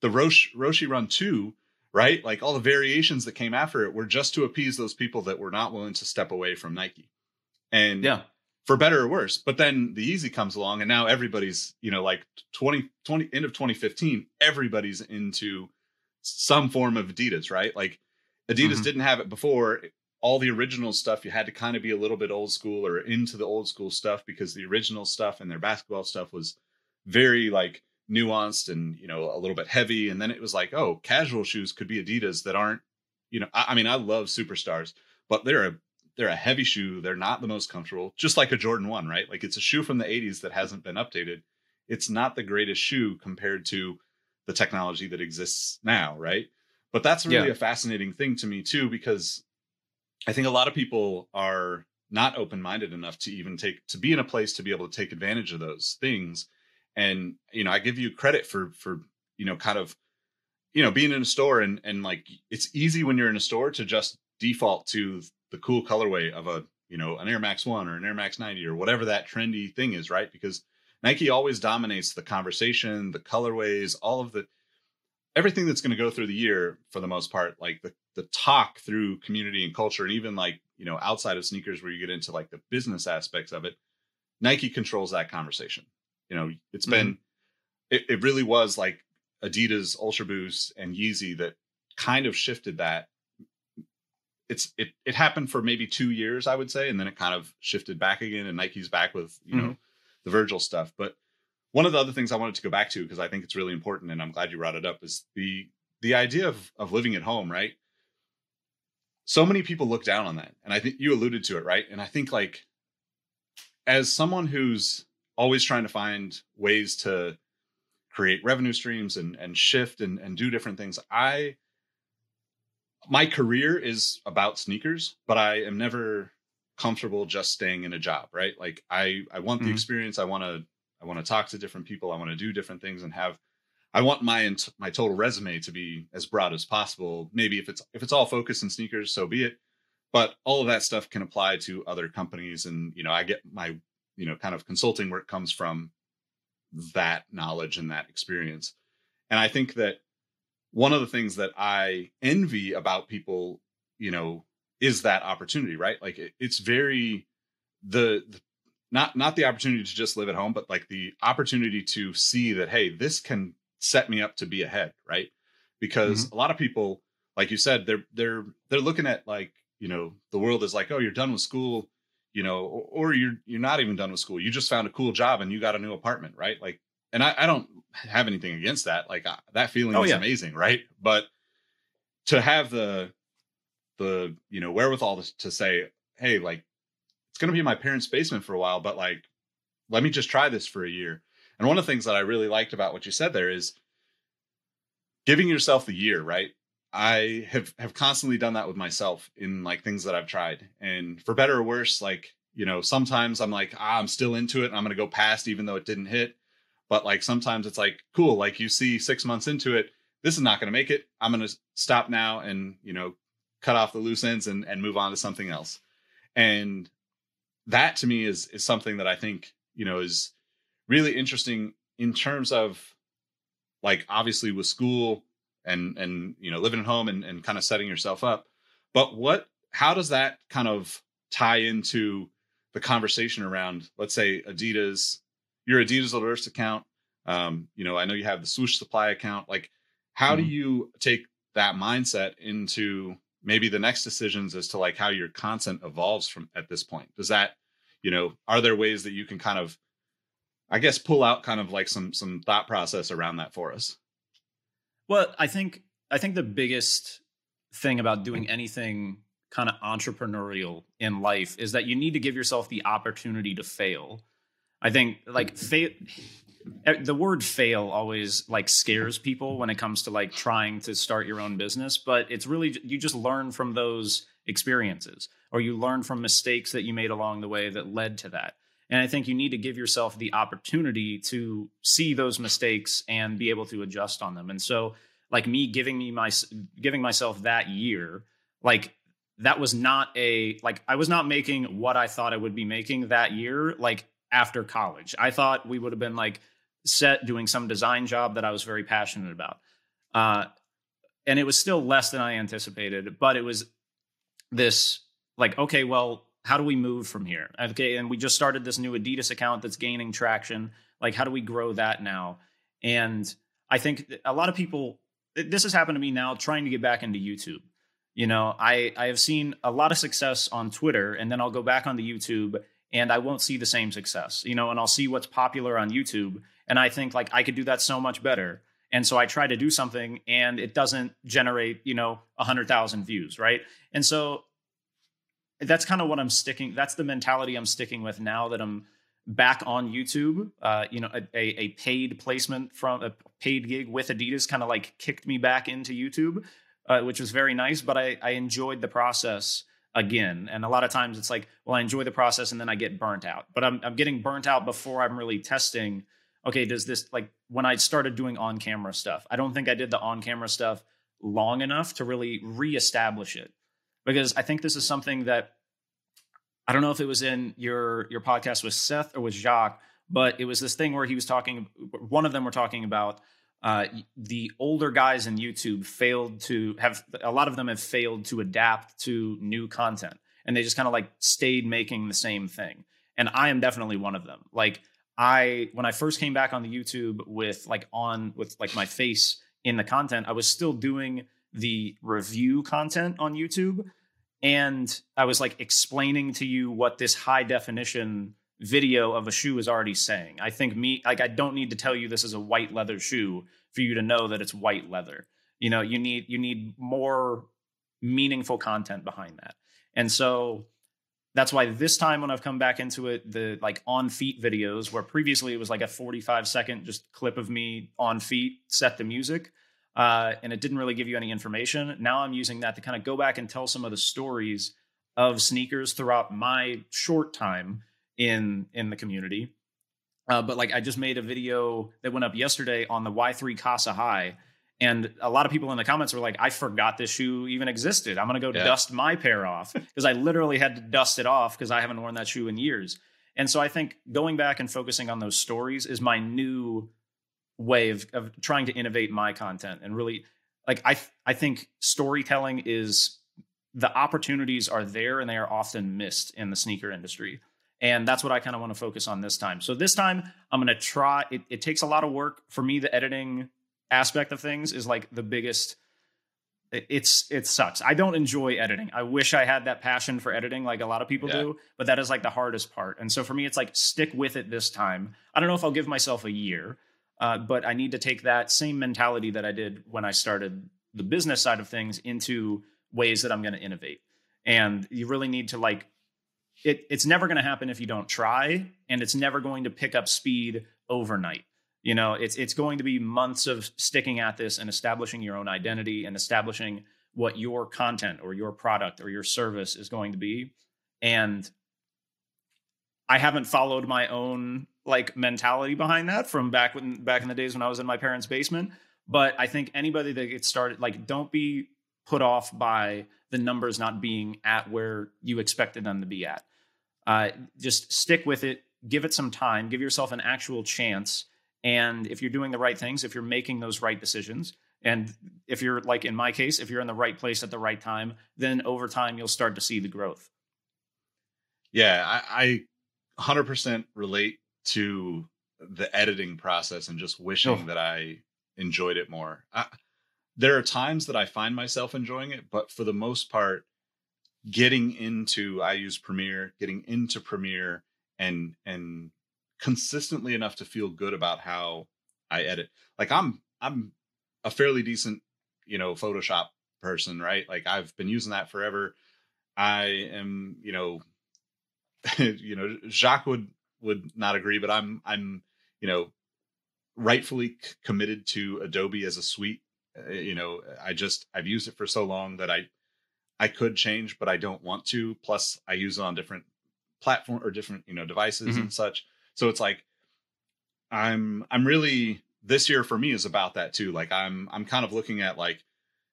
the Rosh Roshe Run 2, right? Like all the variations that came after it were just to appease those people that were not willing to step away from Nike. And Yeah, for better or worse. But then the Yeezy comes along, and now everybody's, you know, like 20, 20 end of 2015, everybody's into some form of Adidas, right? Like Adidas Mhm. didn't have it before. All the original stuff, you had to kind of be a little bit old school or into the old school stuff because the original stuff and their basketball stuff was very like nuanced and you know a little bit heavy. And then it was like, oh, casual shoes could be Adidas that aren't, you know, I, I mean, I love superstars, but they're a they're a heavy shoe. They're not the most comfortable, just like a Jordan 1, right? Like it's a shoe from the 80s that hasn't been updated. It's not the greatest shoe compared to the technology that exists now, right? But that's really Yeah. a fascinating thing to me too because I think a lot of people are not open-minded enough to even take to be in a place to be able to take advantage of those things. And you know, I give you credit for for you know kind of you know being in a store and and like it's easy when you're in a store to just default to the cool colorway of a you know, an Air Max 1 or an Air Max 90 or whatever that trendy thing is, right? Because Nike always dominates the conversation, the colorways, all of the everything that's going to go through the year for the most part, like the the talk through community and culture and even like, you know, outside of sneakers where you get into like the business aspects of it, Nike controls that conversation. You know, it's mm-hmm. been it, it really was like Adidas Ultra Boost and Yeezy that kind of shifted that it's it it happened for maybe two years, I would say, and then it kind of shifted back again, and Nike's back with you mm-hmm. know the Virgil stuff. But one of the other things I wanted to go back to because I think it's really important, and I'm glad you brought it up, is the the idea of of living at home, right? So many people look down on that, and I think you alluded to it, right? And I think like as someone who's always trying to find ways to create revenue streams and and shift and and do different things, I my career is about sneakers, but I am never comfortable just staying in a job, right? Like I I want the mm-hmm. experience. I want to I want to talk to different people. I want to do different things and have I want my my total resume to be as broad as possible. Maybe if it's if it's all focused in sneakers, so be it. But all of that stuff can apply to other companies and you know, I get my you know, kind of consulting work comes from that knowledge and that experience. And I think that one of the things that I envy about people, you know, is that opportunity, right? Like it, it's very the, the not not the opportunity to just live at home, but like the opportunity to see that hey, this can set me up to be ahead, right? Because mm-hmm. a lot of people, like you said, they're they're they're looking at like you know the world is like oh you're done with school, you know, or, or you're you're not even done with school. You just found a cool job and you got a new apartment, right? Like, and I, I don't have anything against that. Like uh, that feeling oh, is yeah. amazing, right? But to have the the you know wherewithal to, to say, hey, like it's going to be my parents' basement for a while, but like let me just try this for a year. And one of the things that I really liked about what you said there is giving yourself the year, right? I have have constantly done that with myself in like things that I've tried. And for better or worse, like, you know, sometimes I'm like, ah, I'm still into it and I'm going to go past even though it didn't hit. But like sometimes it's like, cool, like you see six months into it, this is not going to make it. I'm going to stop now and, you know, cut off the loose ends and, and move on to something else. And that to me is, is something that I think, you know, is really interesting in terms of like, obviously with school and, and, you know, living at home and, and kind of setting yourself up. But what, how does that kind of tie into the conversation around, let's say Adidas your Adidas Alerts account. Um, you know, I know you have the swoosh supply account. Like, how mm-hmm. do you take that mindset into maybe the next decisions as to like how your content evolves from at this point? Does that, you know, are there ways that you can kind of, I guess, pull out kind of like some some thought process around that for us? Well, I think I think the biggest thing about doing anything kind of entrepreneurial in life is that you need to give yourself the opportunity to fail I think like fail eh, the word fail always like scares people when it comes to like trying to start your own business, but it's really you just learn from those experiences or you learn from mistakes that you made along the way that led to that. And I think you need to give yourself the opportunity to see those mistakes and be able to adjust on them. And so like me giving me my giving myself that year, like that was not a like I was not making what I thought I would be making that year like after college. I thought we would have been like set doing some design job that I was very passionate about. Uh, and it was still less than I anticipated, but it was this like, okay, well, how do we move from here? Okay. And we just started this new Adidas account that's gaining traction. Like, how do we grow that now? And I think a lot of people, this has happened to me now trying to get back into YouTube. You know, I, I have seen a lot of success on Twitter, and then I'll go back on the YouTube and I won't see the same success, you know, and I'll see what's popular on YouTube. And I think like I could do that so much better. And so I try to do something and it doesn't generate, you know, a hundred thousand views. Right. And so that's kind of what I'm sticking. That's the mentality I'm sticking with now that I'm back on YouTube. Uh, you know, a, a paid placement from a paid gig with Adidas kind of like kicked me back into YouTube, uh, which was very nice. But I, I enjoyed the process again. And a lot of times it's like, well, I enjoy the process and then I get burnt out. But I'm I'm getting burnt out before I'm really testing. Okay, does this like when I started doing on camera stuff? I don't think I did the on camera stuff long enough to really reestablish it because I think this is something that I don't know if it was in your your podcast with Seth or with Jacques, but it was this thing where he was talking. One of them were talking about uh, the older guys in YouTube failed to have a lot of them have failed to adapt to new content, and they just kind of like stayed making the same thing. And I am definitely one of them. Like I when I first came back on the YouTube with like on with like my face in the content, I was still doing the review content on YouTube and I was like explaining to you what this high definition video of a shoe is already saying. I think me like I don't need to tell you this is a white leather shoe for you to know that it's white leather. You know, you need you need more meaningful content behind that. And so that's why this time when I've come back into it, the like on feet videos where previously it was like a 45 second just clip of me on feet, set the music uh, and it didn't really give you any information. Now I'm using that to kind of go back and tell some of the stories of sneakers throughout my short time in in the community. Uh, but like I just made a video that went up yesterday on the Y3 Qasa High, and a lot of people in the comments were like, "I forgot this shoe even existed. I'm gonna go yeah. dust my pair off because I literally had to dust it off because I haven't worn that shoe in years." And so I think going back and focusing on those stories is my new way of, of trying to innovate my content and really like I I think storytelling is the opportunities are there and they are often missed in the sneaker industry. And that's what I kind of want to focus on this time. So this time I'm going to try it, it takes a lot of work for me the editing aspect of things is like the biggest it's it sucks. I don't enjoy editing. I wish I had that passion for editing like a lot of people yeah. do, but that is like the hardest part. And so for me it's like stick with it this time. I don't know if I'll give myself a year uh, but I need to take that same mentality that I did when I started the business side of things into ways that I'm going to innovate. And you really need to like it. It's never going to happen if you don't try, and it's never going to pick up speed overnight. You know, it's it's going to be months of sticking at this and establishing your own identity and establishing what your content or your product or your service is going to be. And I haven't followed my own like mentality behind that from back when back in the days when I was in my parents' basement. But I think anybody that gets started, like, don't be put off by the numbers not being at where you expected them to be at. Uh, just stick with it, give it some time, give yourself an actual chance. And if you're doing the right things, if you're making those right decisions, and if you're like in my case, if you're in the right place at the right time, then over time you'll start to see the growth. Yeah, I, I 100% relate to the editing process and just wishing oh. that I enjoyed it more. I, there are times that I find myself enjoying it, but for the most part, getting into I use Premiere, getting into Premiere and and consistently enough to feel good about how I edit. Like I'm I'm a fairly decent, you know, Photoshop person, right? Like I've been using that forever. I am, you know, you know, Jacques would would not agree, but I'm I'm you know rightfully c- committed to Adobe as a suite. Uh, you know, I just I've used it for so long that I I could change, but I don't want to. Plus, I use it on different platform or different you know devices mm-hmm. and such. So it's like I'm I'm really this year for me is about that too. Like I'm I'm kind of looking at like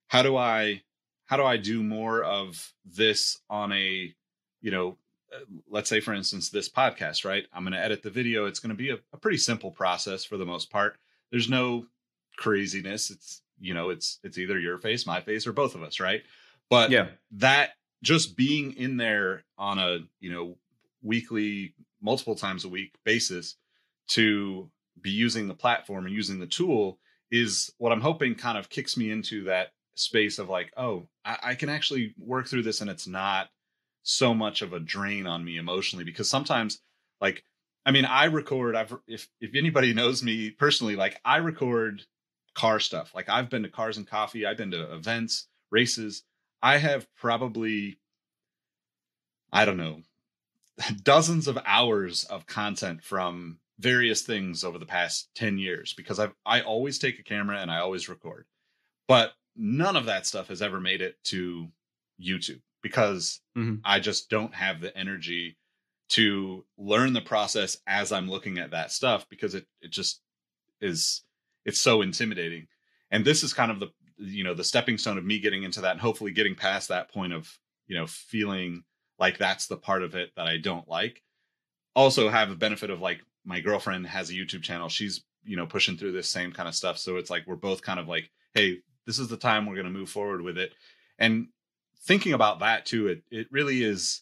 how do I how do I do more of this on a you know uh, let's say for instance this podcast right i'm going to edit the video it's going to be a, a, pretty simple process for the most part there's no craziness it's you know it's it's either your face my face or both of us right but yeah. that just being in there on a you know weekly multiple times a week basis to be using the platform and using the tool is what i'm hoping kind of kicks me into that space of like oh I, I can actually work through this and it's not so much of a drain on me emotionally because sometimes like I mean I record I've if if anybody knows me personally like I record car stuff. Like I've been to cars and coffee I've been to events races I have probably I don't know dozens of hours of content from various things over the past 10 years because I've I always take a camera and I always record. But none of that stuff has ever made it to YouTube because mm-hmm. I just don't have the energy to learn the process as I'm looking at that stuff because it it just is it's so intimidating. And this is kind of the you know the stepping stone of me getting into that and hopefully getting past that point of you know feeling like that's the part of it that I don't like. Also have the benefit of like my girlfriend has a YouTube channel. She's, you know, pushing through this same kind of stuff. So it's like we're both kind of like, hey, this is the time we're going to move forward with it. And thinking about that too, it it really is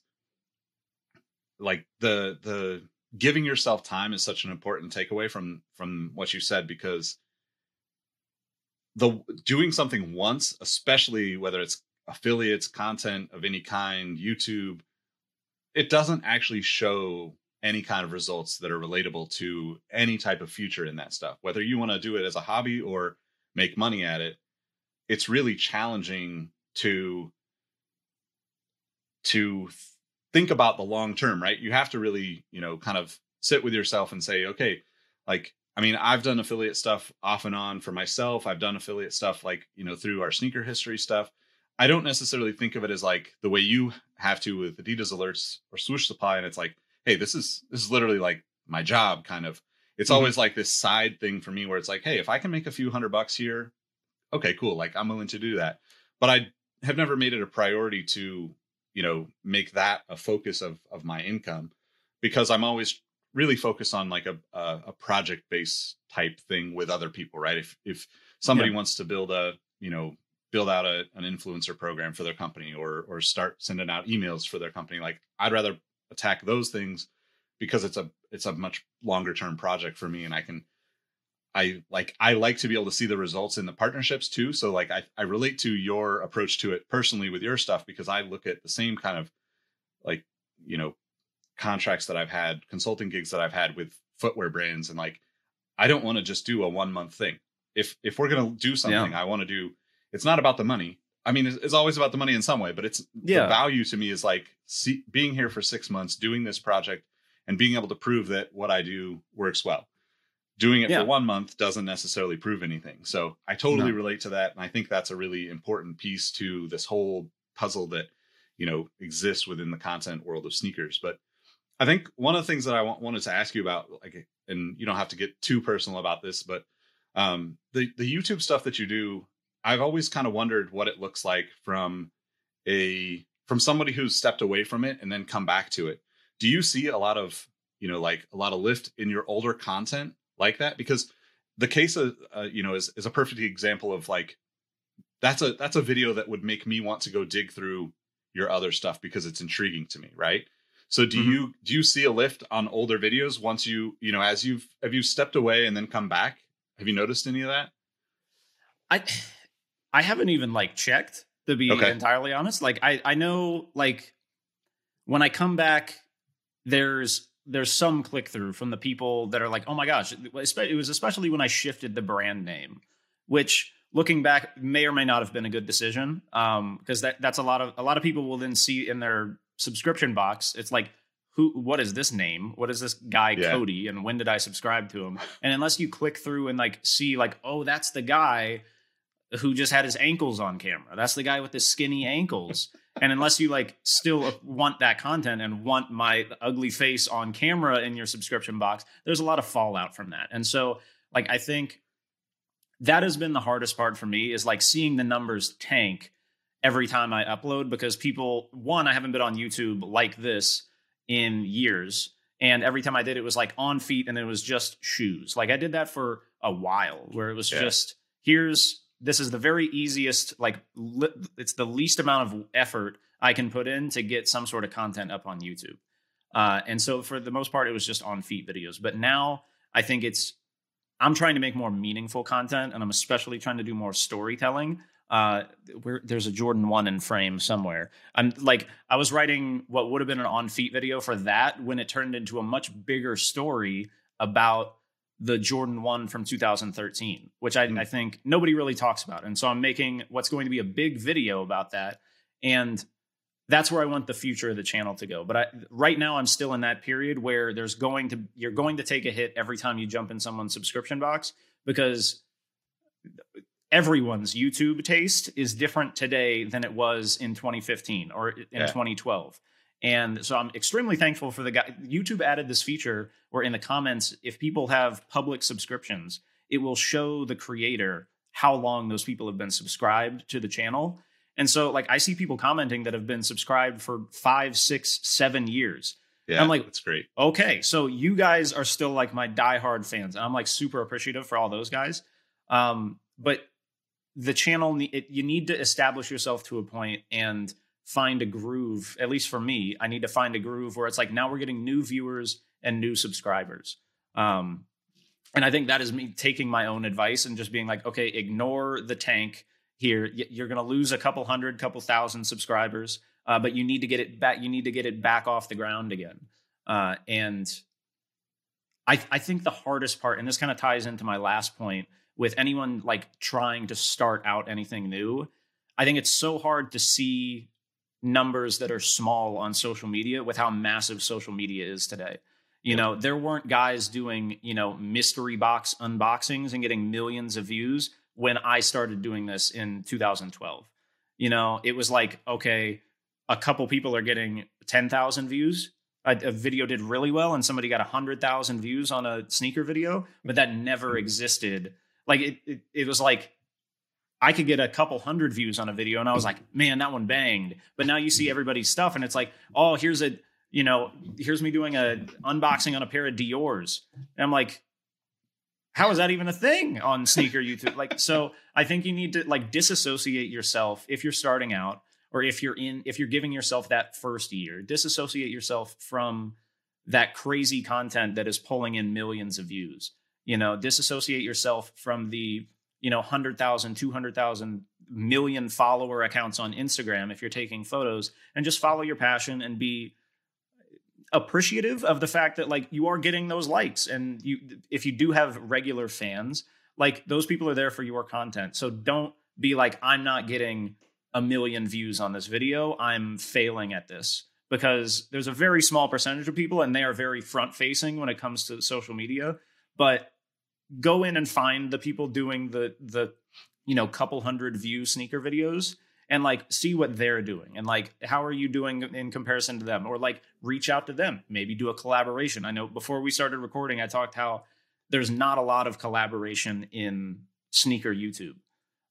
like the the giving yourself time is such an important takeaway from from what you said because the doing something once, especially whether it's affiliates, content of any kind, YouTube, it doesn't actually show any kind of results that are relatable to any type of future in that stuff. Whether you want to do it as a hobby or make money at it, it's really challenging to to think about the long term, right? You have to really, you know, kind of sit with yourself and say, okay, like I mean, I've done affiliate stuff off and on for myself. I've done affiliate stuff like, you know, through our sneaker history stuff. I don't necessarily think of it as like the way you have to with Adidas alerts or swoosh supply. And it's like, hey, this is this is literally like my job kind of. It's mm-hmm. always like this side thing for me where it's like, hey, if I can make a few hundred bucks here, okay, cool. Like I'm willing to do that. But I have never made it a priority to, you know, make that a focus of of my income because I'm always really focus on like a a, a project based type thing with other people, right? If if somebody yeah. wants to build a you know build out a, an influencer program for their company or or start sending out emails for their company, like I'd rather attack those things because it's a it's a much longer term project for me, and I can I like I like to be able to see the results in the partnerships too. So like I, I relate to your approach to it personally with your stuff because I look at the same kind of like you know contracts that I've had, consulting gigs that I've had with footwear brands, and like I don't want to just do a one month thing. If if we're gonna do something, yeah. I want to do. It's not about the money. I mean, it's, it's, always about the money in some way, but it's yeah. the value to me is like see, being here for six months, doing this project, and being able to prove that what I do works well. Doing it yeah. for one month doesn't necessarily prove anything. So I totally no. relate to that, and I think that's a really important piece to this whole puzzle that you know exists within the content world of sneakers. But I think one of the things that I wanted to ask you about, like, and you don't have to get too personal about this, but um, the the YouTube stuff that you do, I've always kind of wondered what it looks like from a from somebody who's stepped away from it and then come back to it. Do you see a lot of you know like a lot of lift in your older content like that? Because the case of uh, you know is is a perfect example of like that's a that's a video that would make me want to go dig through your other stuff because it's intriguing to me, right? So do mm-hmm. you do you see a lift on older videos once you you know as you've have you stepped away and then come back? Have you noticed any of that? I I haven't even like checked to be okay. entirely honest. Like I I know like when I come back, there's there's some click through from the people that are like, oh my gosh, it was especially when I shifted the brand name, which looking back may or may not have been a good decision um because that that's a lot of a lot of people will then see in their subscription box, it's like who what is this name? What is this guy yeah. Cody and when did I subscribe to him? And unless you click through and like see like oh that's the guy who just had his ankles on camera. That's the guy with the skinny ankles. and unless you like still want that content and want my ugly face on camera in your subscription box, there's a lot of fallout from that. And so like I think that has been the hardest part for me is like seeing the numbers tank every time I upload because people, one, I haven't been on YouTube like this in years. And every time I did, it was like on feet and it was just shoes. Like I did that for a while where it was yeah. just here's this is the very easiest, like li- it's the least amount of effort I can put in to get some sort of content up on YouTube. Uh, and so for the most part, it was just on feet videos. But now I think it's, I'm trying to make more meaningful content and I'm especially trying to do more storytelling uh where there's a jordan 1 in frame somewhere. I'm like i was writing what would have been an on feet video for that when it turned into a much bigger story about the jordan 1 from 2013 which I, mm. I think nobody really talks about. And so i'm making what's going to be a big video about that. And that's where i want the future of the channel to go. But I, right now i'm still in that period where there's going to you're going to take a hit every time you jump in someone's subscription box because everyone's YouTube taste is different today than it was in 2015 or in yeah. 2012. And so I'm extremely thankful for the guy. YouTube added this feature where in the comments, if people have public subscriptions, it will show the creator how long those people have been subscribed to the channel. And so like I see people commenting that have been subscribed for five, six, seven years. Yeah, I'm like, that's great. Okay, so you guys are still like my diehard fans, and I'm like super appreciative for all those guys. Um, but the channel, it, you need to establish yourself to a point and find a groove. At least for me, I need to find a groove where it's like now we're getting new viewers and new subscribers. Um, and I think that is me taking my own advice and just being like, okay, ignore the tank here. You're going to lose a couple hundred, couple thousand subscribers, uh, but you need to get it back. You need to get it back off the ground again. Uh, and I, I think the hardest part, and this kind of ties into my last point, with anyone like trying to start out anything new, I think it's so hard to see numbers that are small on social media with how massive social media is today. You know, there weren't guys doing, you know, mystery box unboxings and getting millions of views when I started doing this in 2012. You know, it was like, okay, a couple people are getting 10,000 views. A, a, video did really well and somebody got 100,000 views on a sneaker video, but that never mm-hmm. existed. Like it, it, it was like I could get a couple hundred views on a video and I was like, man, that one banged. But now you see everybody's stuff and it's like, oh, here's a you know, here's me doing a unboxing on a pair of Dior's. And I'm like, how is that even a thing on sneaker YouTube? like, so I think you need to like disassociate yourself if you're starting out or if you're in, if you're giving yourself that first year, disassociate yourself from that crazy content that is pulling in millions of views. You know, disassociate yourself from the, you know, 100,000, 200,000 million follower accounts on Instagram if you're taking photos and just follow your passion and be appreciative of the fact that like you are getting those likes and you if you do have regular fans like those people are there for your content. So don't be like i'm not getting a million views on this video. I'm failing at this. Because there's a very small percentage of people and they are very front facing when it comes to social media but go in and find the people doing the the you know couple hundred view sneaker videos and like see what they're doing and like how are you doing in comparison to them? Or like reach out to them. Maybe do a collaboration. I know before we started recording i talked how there's not a lot of collaboration in sneaker youtube.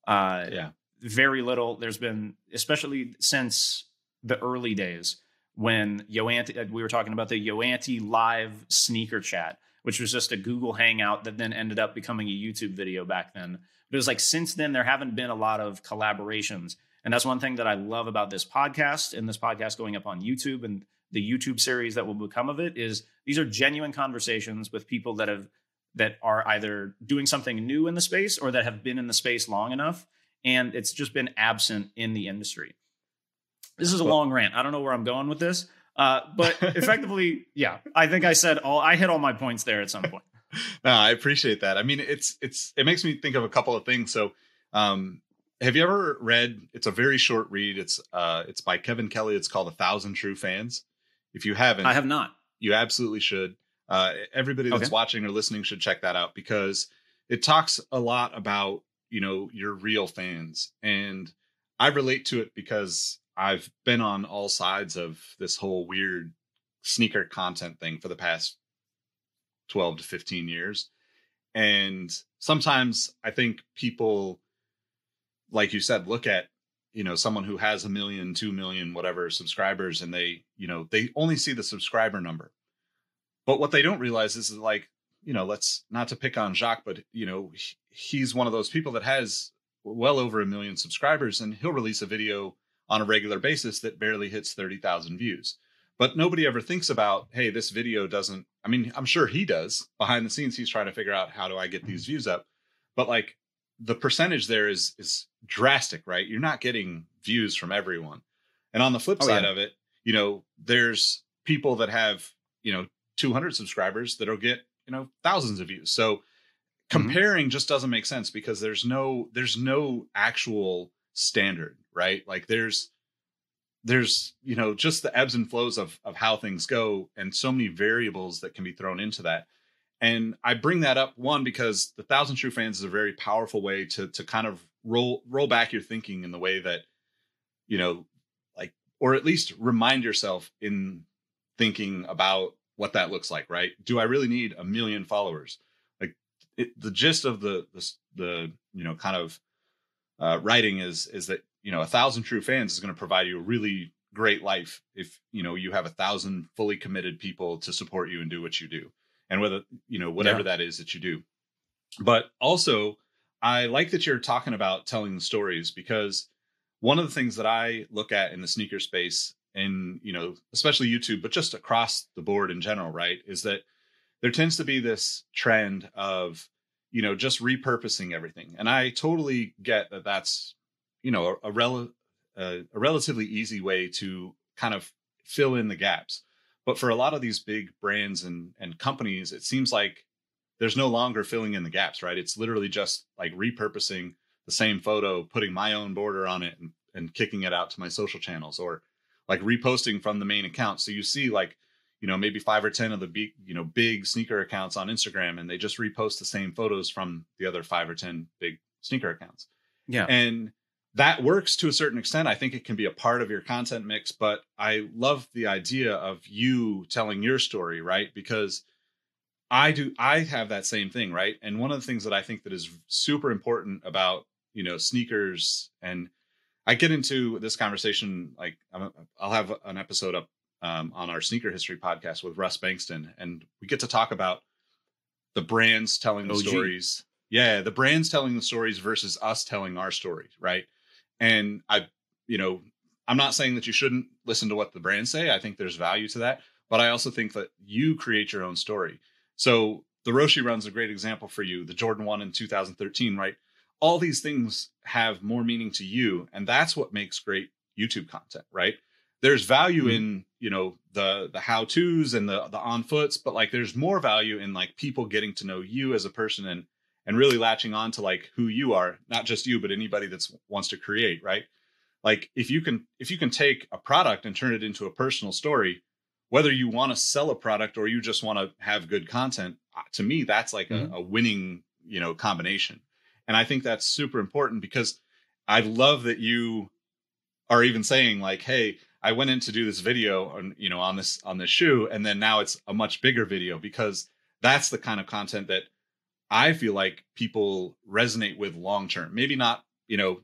Uh yeah. very little. There's been especially since the early days when Yoanti, uh, we were talking about the Yoanti live sneaker chat, which was just a Google Hangout that then ended up becoming a YouTube video back then. But it was like since then there haven't been a lot of collaborations. And that's one thing that I love about this podcast and this podcast going up on YouTube and the YouTube series that will become of it is these are genuine conversations with people that have that are either doing something new in the space or that have been in the space long enough and it's just been absent in the industry. This is a long rant. I don't know where I'm going with this. Uh, but effectively, yeah, I think I said all I hit all my points there at some point. no, I appreciate that. I mean, it's it's it makes me think of a couple of things. So, um, have you ever read? It's a very short read. It's uh, it's by Kevin Kelly. It's called A Thousand True Fans. If you haven't, I have not. You absolutely should. Uh, everybody that's okay. watching or listening should check that out because it talks a lot about you know your real fans, and I relate to it because I've been on all sides of this whole weird sneaker content thing for the past 12 to 15 years. And sometimes I think people like you said, look at you know someone who has a million, two million, whatever subscribers, and they you know they only see the subscriber number. But what they don't realize is like you know let's not to pick on Jacques, but you know he's one of those people that has well over a million subscribers, and he'll release a video on a regular basis that barely hits thirty thousand views. But nobody ever thinks about, hey, this video doesn't. I mean, I'm sure he does behind the scenes. He's trying to figure out how do I get these mm-hmm. views up. But like the percentage there is is drastic, right? You're not getting views from everyone. And on the flip oh, side yeah. of it, you know, there's people that have, you know, 200 subscribers that'll get, you know, thousands of views. So mm-hmm. comparing mm-hmm. just doesn't make sense because there's no there's no actual standard, right? Like there's there's, you know, just the ebbs and flows of of how things go and so many variables that can be thrown into that. And I bring that up one because the Thousand True Fans is a very powerful way to to kind of roll roll back your thinking in the way that you know, like, or at least remind yourself in thinking about what that looks like. Right? Do I really need a million followers? Like, it, the gist of the the the you know kind of uh, writing is is that you know, a thousand true fans is going to provide you a really great life if you know you have a thousand fully committed people to support you and do what you do and whether you know whatever yeah. that is that you do but also i like that you're talking about telling the stories because one of the things that i look at in the sneaker space and you know especially youtube but just across the board in general right is that there tends to be this trend of you know just repurposing everything and i totally get that that's you know a, a, rel- a, a relatively easy way to kind of fill in the gaps. But for a lot of these big brands and and companies it seems like there's no longer filling in the gaps right? It's literally just like repurposing the same photo putting my own border on it and, and kicking it out to my social channels or like reposting from the main account. So you see like you know maybe five or ten of the big you know big sneaker accounts on instagram and they just repost the same photos from the other five or ten big sneaker accounts. Yeah. And that works to a certain extent. I think it can be a part of your content mix, but I love the idea of you telling your story, right? Because I do I have that same thing, right? And one of the things that I think that is super important about, you know, sneakers and I get into this conversation like I'll have an episode up um, on our sneaker history podcast with Russ Bengtson and we get to talk about the brands telling the OG. stories. Yeah, the brands telling the stories versus us telling our stories, right? And I, you know, I'm not saying that you shouldn't listen to what the brands say. I think there's value to that, but I also think that you create your own story. So the Roshe run's a great example for you. The Jordan 1 in 2013, right? All these things have more meaning to you, and that's what makes great YouTube content, right? There's value mm-hmm. in, you know, the the how-tos and the the on-foots, but like there's more value in like people getting to know you as a person and and really latching on to like who you are not just you but anybody that wants to create right like if you can if you can take a product and turn it into a personal story whether you want to sell a product or you just want to have good content uh, to me that's like mm-hmm. a, a winning you know combination and i think that's super important because i love that you are even saying like hey i went in to do this video on you know on this on this shoe and then now it's a much bigger video because that's the kind of content that I feel like people resonate with long term. Maybe not, you know,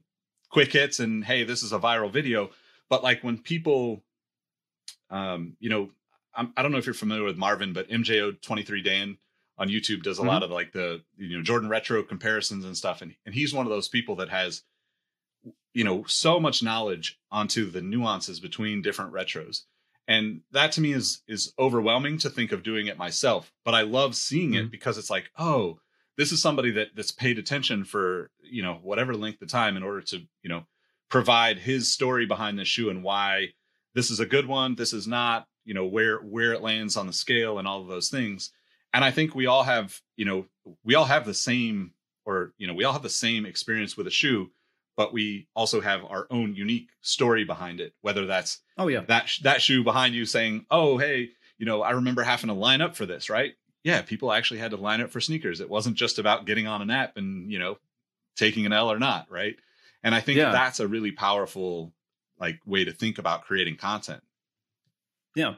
quick hits and hey, this is a viral video, but like when people, um, you know, I'm, I do not know if you're familiar with Marvin, but MJO 23 Dan on YouTube does a mm-hmm. lot of like the you know Jordan retro comparisons and stuff, and and he's one of those people that has you know so much knowledge onto the nuances between different retros and that to me is is overwhelming to think of doing it myself but i love seeing mm-hmm. it because it's like oh this is somebody that that's paid attention for you know whatever length of time in order to you know provide his story behind the shoe and why this is a good one this is not you know where where it lands on the scale and all of those things. And i think we all have you know we all have the same or you know we all have the same experience with a shoe but we also have our own unique story behind it whether that's oh yeah. that that shoe behind you saying oh hey you know i remember having to line up for this right yeah, people actually had to line up for sneakers. It wasn't just about getting on an app and, you know, taking an L or not, right? And I think yeah. that's a really powerful like way to think about creating content. Yeah.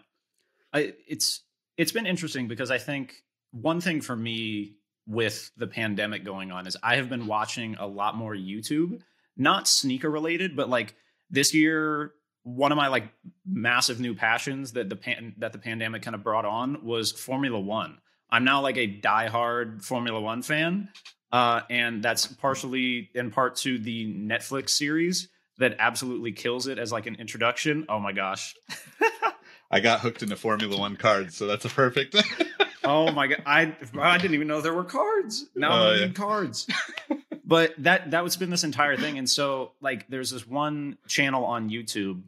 I it's it's been interesting because I think one thing for me with the pandemic going on is I have been watching a lot more YouTube, not sneaker related, but like this year one of my like massive new passions that the pan- that the pandemic kind of brought on was Formula 1. I'm now like a diehard Formula One fan, uh, and that's partially in part to the Netflix series that absolutely kills it as like an introduction. Oh my gosh. I got hooked into Formula One cards, so that's a perfect. oh my god, I I didn't even know there were cards. Now uh, I'm yeah. cards. but that that was been this entire thing, and so like there's this one channel on YouTube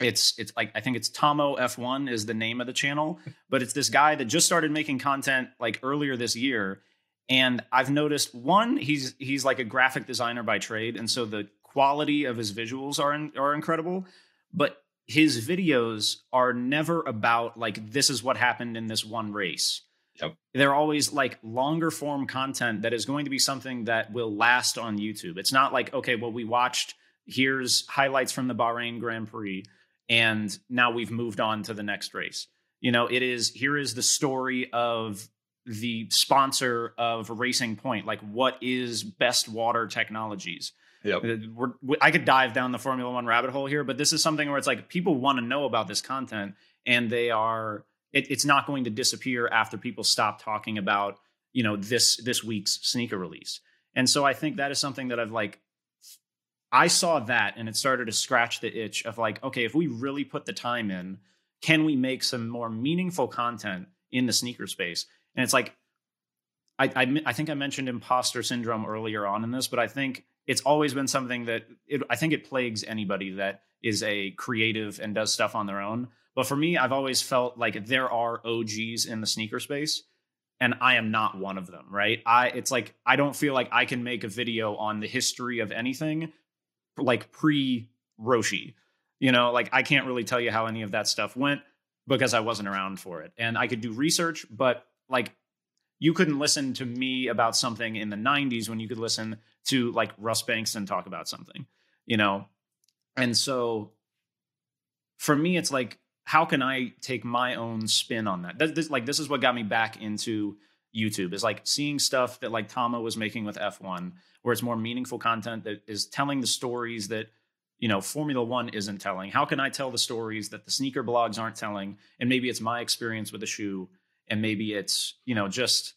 it's it's like I think it's Tomo F1 is the name of the channel, but it's this guy that just started making content like earlier this year. And I've noticed one, he's he's like a graphic designer by trade, and so the quality of his visuals are in, are incredible. But his videos are never about like this is what happened in this one race. Yep. They're always like longer form content that is going to be something that will last on YouTube. It's not like okay, well we watched here's highlights from the Bahrain Grand Prix and now we've moved on to the next race. You know, it is here is the story of the sponsor of Racing Point. Like, what is Best Water Technologies? Yep. Uh, We're, we, I could dive down the Formula One rabbit hole here, but this is something where it's like people want to know about this content, and they are. It, it's not going to disappear after people stop talking about you know this this week's sneaker release. And so I think that is something that I've like. I saw that, and it started to scratch the itch of like, okay, if we really put the time in, can we make some more meaningful content in the sneaker space? And it's like I, I, I, think I mentioned imposter syndrome earlier on in this, but I think it's always been something that it, I think it plagues anybody that is a creative and does stuff on their own. But for me, I've always felt like there are OGs in the sneaker space, and I am not one of them. Right? I it's like I don't feel like I can make a video on the history of anything like pre Roshe. You know, like I can't really tell you how any of that stuff went because I wasn't around for it, and I could do research, but like you couldn't listen to me about something in the 90s when you could listen to like Russ Bengtson talk about something, you know? And so for me, it's like, how can I take my own spin on that? This, this, like, this is what got me back into YouTube is like seeing stuff that like Tama was making with F1, where it's more meaningful content that is telling the stories that, you know, Formula One isn't telling. How can I tell the stories that the sneaker blogs aren't telling? And maybe it's my experience with a shoe and maybe it's you know just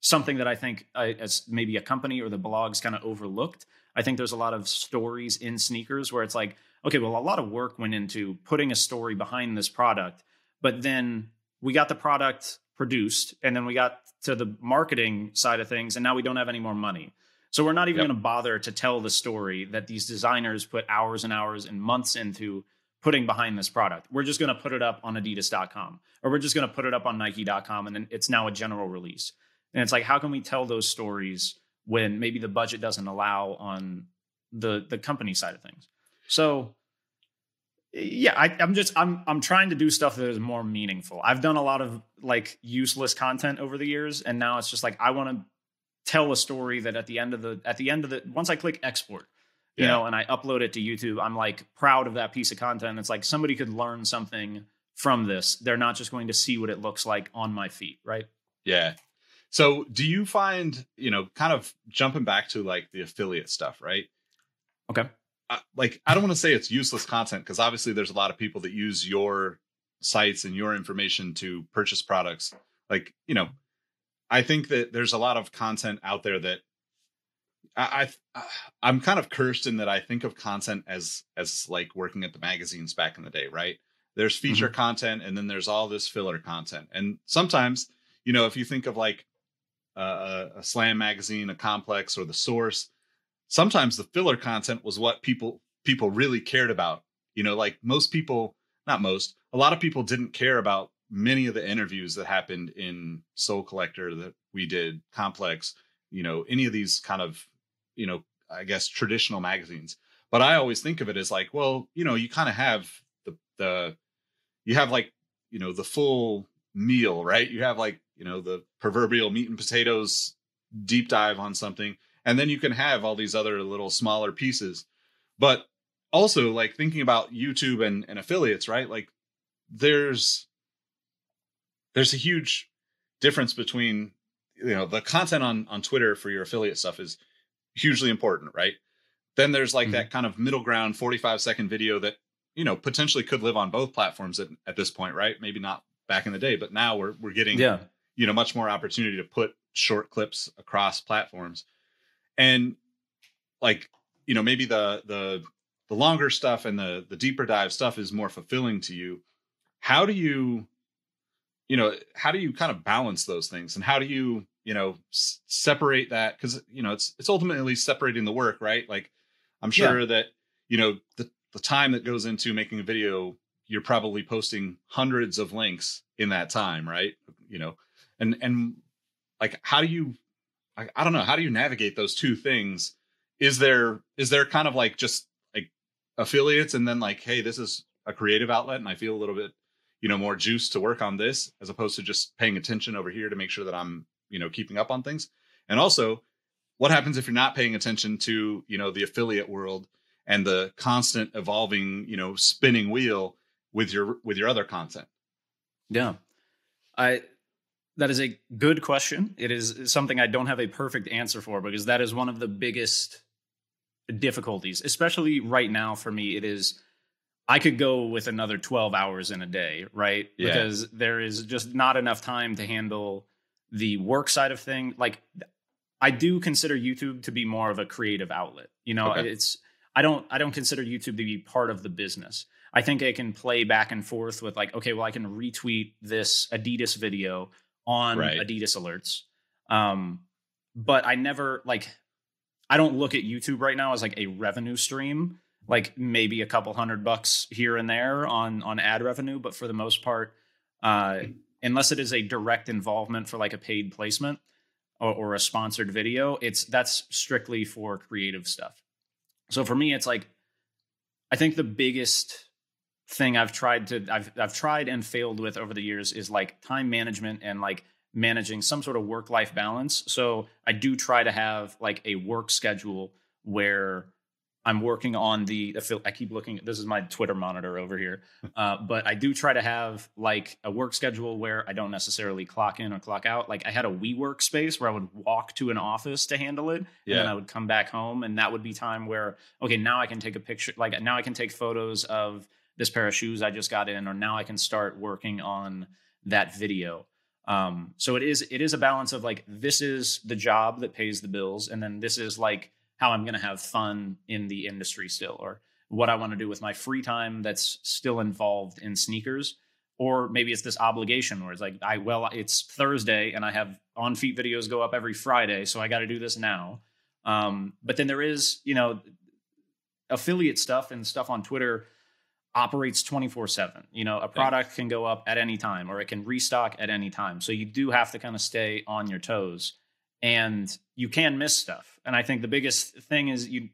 something that I think uh, as maybe a company or the blogs kind of overlooked. I think there's a lot of stories in sneakers where it's like, okay, well, a lot of work went into putting a story behind this product, but then we got the product produced and then we got to the marketing side of things and now we don't have any more money. So we're not even yep. going to bother to tell the story that these designers put hours and hours and months into putting behind this product. We're just going to put it up on adidas.com or we're just going to put it up on nike.com and then it's now a general release. And it's like how can we tell those stories when maybe the budget doesn't allow on the the company side of things. So yeah, I, I'm just I'm I'm trying to do stuff that is more meaningful. I've done a lot of like useless content over the years, and now it's just like I want to tell a story that at the end of the at the end of the once I click export, you yeah. know, and I upload it to YouTube, I'm like proud of that piece of content. It's like somebody could learn something from this. They're not just going to see what it looks like on my feet, right? Yeah. So, do you find, you know, kind of jumping back to like the affiliate stuff, right? Okay. Like, I don't want to say it's useless content because obviously there's a lot of people that use your sites and your information to purchase products. Like, you know, I think that there's a lot of content out there that I, I I'm kind of cursed in that I think of content as as like working at the magazines back in the day, right? There's feature mm-hmm. content and then there's all this filler content. And sometimes, you know, if you think of like uh, a slam magazine, a complex or the source, sometimes the filler content was what people people really cared about. You know, like most people, not most, a lot of people didn't care about many of the interviews that happened in Sole Collector that we did, Complex, you know, any of these kind of you know, I guess traditional magazines. But I always think of it as like, well, you know, you kind of have the the you have like, you know, the full meal, right? You have like, you know, the proverbial meat and potatoes deep dive on something, and then you can have all these other little smaller pieces. But also like thinking about YouTube and, and affiliates, right? Like there's there's a huge difference between you know the content on on Twitter for your affiliate stuff is hugely important, right? Then there's like mm-hmm. that kind of middle ground 45 second video that, you know, potentially could live on both platforms at, at this point, right? Maybe not back in the day, but now we're we're getting yeah. you know, much more opportunity to put short clips across platforms. And like, you know, maybe the the the longer stuff and the the deeper dive stuff is more fulfilling to you. How do you you know, how do you kind of balance those things and how do you you know s- separate that because you know it's it's ultimately separating the work right like i'm sure yeah. that you know the, the time that goes into making a video you're probably posting hundreds of links in that time right you know and and like how do you I, I don't know. How do you navigate those two things? Is there is there kind of like just like affiliates and then like hey this is a creative outlet and i feel a little bit you know more juice to work on this as opposed to just paying attention over here to make sure that i'm you know keeping up on things? And also what happens if you're not paying attention to you know the affiliate world and the constant evolving you know spinning wheel with your with your other content? Yeah. I that is a good question it is something i don't have a perfect answer for because that is one of the biggest difficulties, especially right now for me. It is I could go with another 12 hours in a day, right? Yeah. Because there is just not enough time to handle the work side of things. Like I do consider YouTube to be more of a creative outlet. You know, Okay. it's I don't I don't consider YouTube to be part of the business. I think I can play back and forth with like, okay, well, I can retweet this Adidas video on Right. Adidas alerts. Um, but I never like I don't look at YouTube right now as like a revenue stream, like maybe a couple hundred bucks here and there on on ad revenue, but for the most part, uh, unless it is a direct involvement for like a paid placement or, or a sponsored video, it's that's strictly for creative stuff. So for me, it's like I think the biggest thing I've tried to I've I've tried and failed with over the years is like time management and like managing some sort of work life balance. So I do try to have like a work schedule where I'm working on the I keep looking this is my Twitter monitor over here. Uh, but I do try to have like a work schedule where I don't necessarily clock in or clock out. Like I had a WeWork space where I would walk to an office to handle it and then I would come back home and that would be time where okay, now I can take a picture like now I can take photos of this pair of shoes I just got in or now I can start working on that video. Um, so it is it is a balance of like this is the job that pays the bills and then this is like how I'm going to have fun in the industry still or what I want to do with my free time that's still involved in sneakers or maybe it's this obligation where it's like I well it's Thursday and I have on feet videos go up every Friday so I got to do this now. Um, but then there is, you know, affiliate stuff and stuff on Twitter operates 24/7. You know, a product can go up at any time or it can restock at any time. So you do have to kind of stay on your toes and you can miss stuff. And I think the biggest thing is you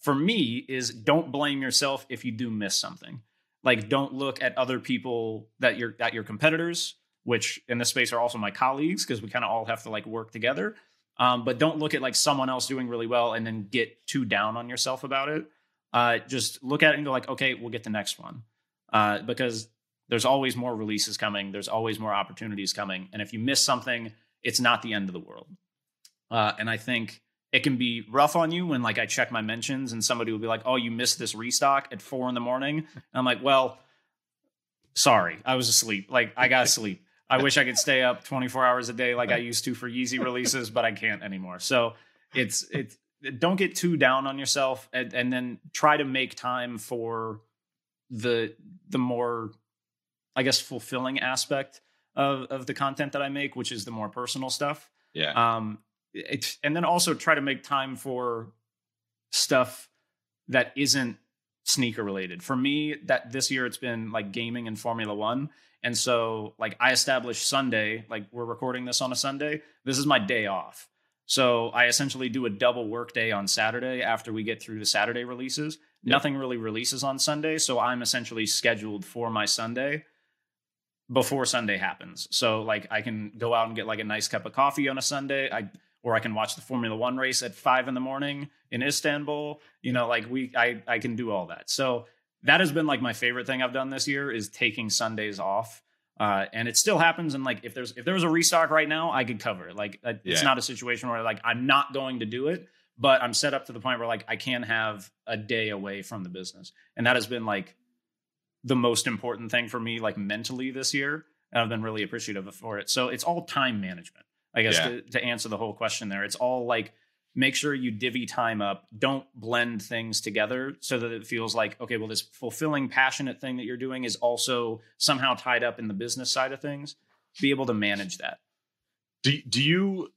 for me is don't blame yourself if you do miss something. Like don't look at other people that you're at your competitors, which in this space are also my colleagues because we kind of all have to like work together. Um, but don't look at like someone else doing really well and then get too down on yourself about it. Uh, just look at it and go like, okay, we'll get the next one, uh, because there's always more releases coming. There's always more opportunities coming, and if you miss something, it's not the end of the world. Uh, and I think it can be rough on you when like I check my mentions and somebody will be like, "Oh, you missed this restock at four in the morning." And I'm like, "Well, sorry, I was asleep. Like I got to sleep. I wish I could stay up 24 hours a day like I used to for Yeezy releases, but I can't anymore." So it's it's don't get too down on yourself, and, and then try to make time for the the more, I guess, fulfilling aspect of of the content that I make, which is the more personal stuff. Yeah. um it's and then also try to make time for stuff that isn't sneaker related. For me that this year it's been like gaming and formula one. And so like i established sunday like we're recording this on a sunday. This is my day off so i essentially do a double work day on saturday after we get through the saturday releases Yep. nothing really releases on sunday so i'm essentially scheduled for my sunday before Sunday happens. So like I can go out and get like a nice cup of coffee on a Sunday. I or I can watch the Formula One race at five in the morning in Istanbul. You know, like we I I can do all that. So that has been like my favorite thing I've done this year is taking Sundays off. Uh, and it still happens. And like if there's if there was a restock right now, I could cover it. Like uh, it's Yeah. not a situation where like I'm not going to do it, but I'm set up to the point where like I can have a day away from the business, and that has been like the most important thing for me, like mentally this year. And I've been really appreciative for it. So it's all time management, I guess, Yeah. to, to answer the whole question there. It's all like make sure you divvy time up. Don't blend things together so that it feels like, okay, well, this fulfilling, passionate thing that you're doing is also somehow tied up in the business side of things. Be able to manage that. do do you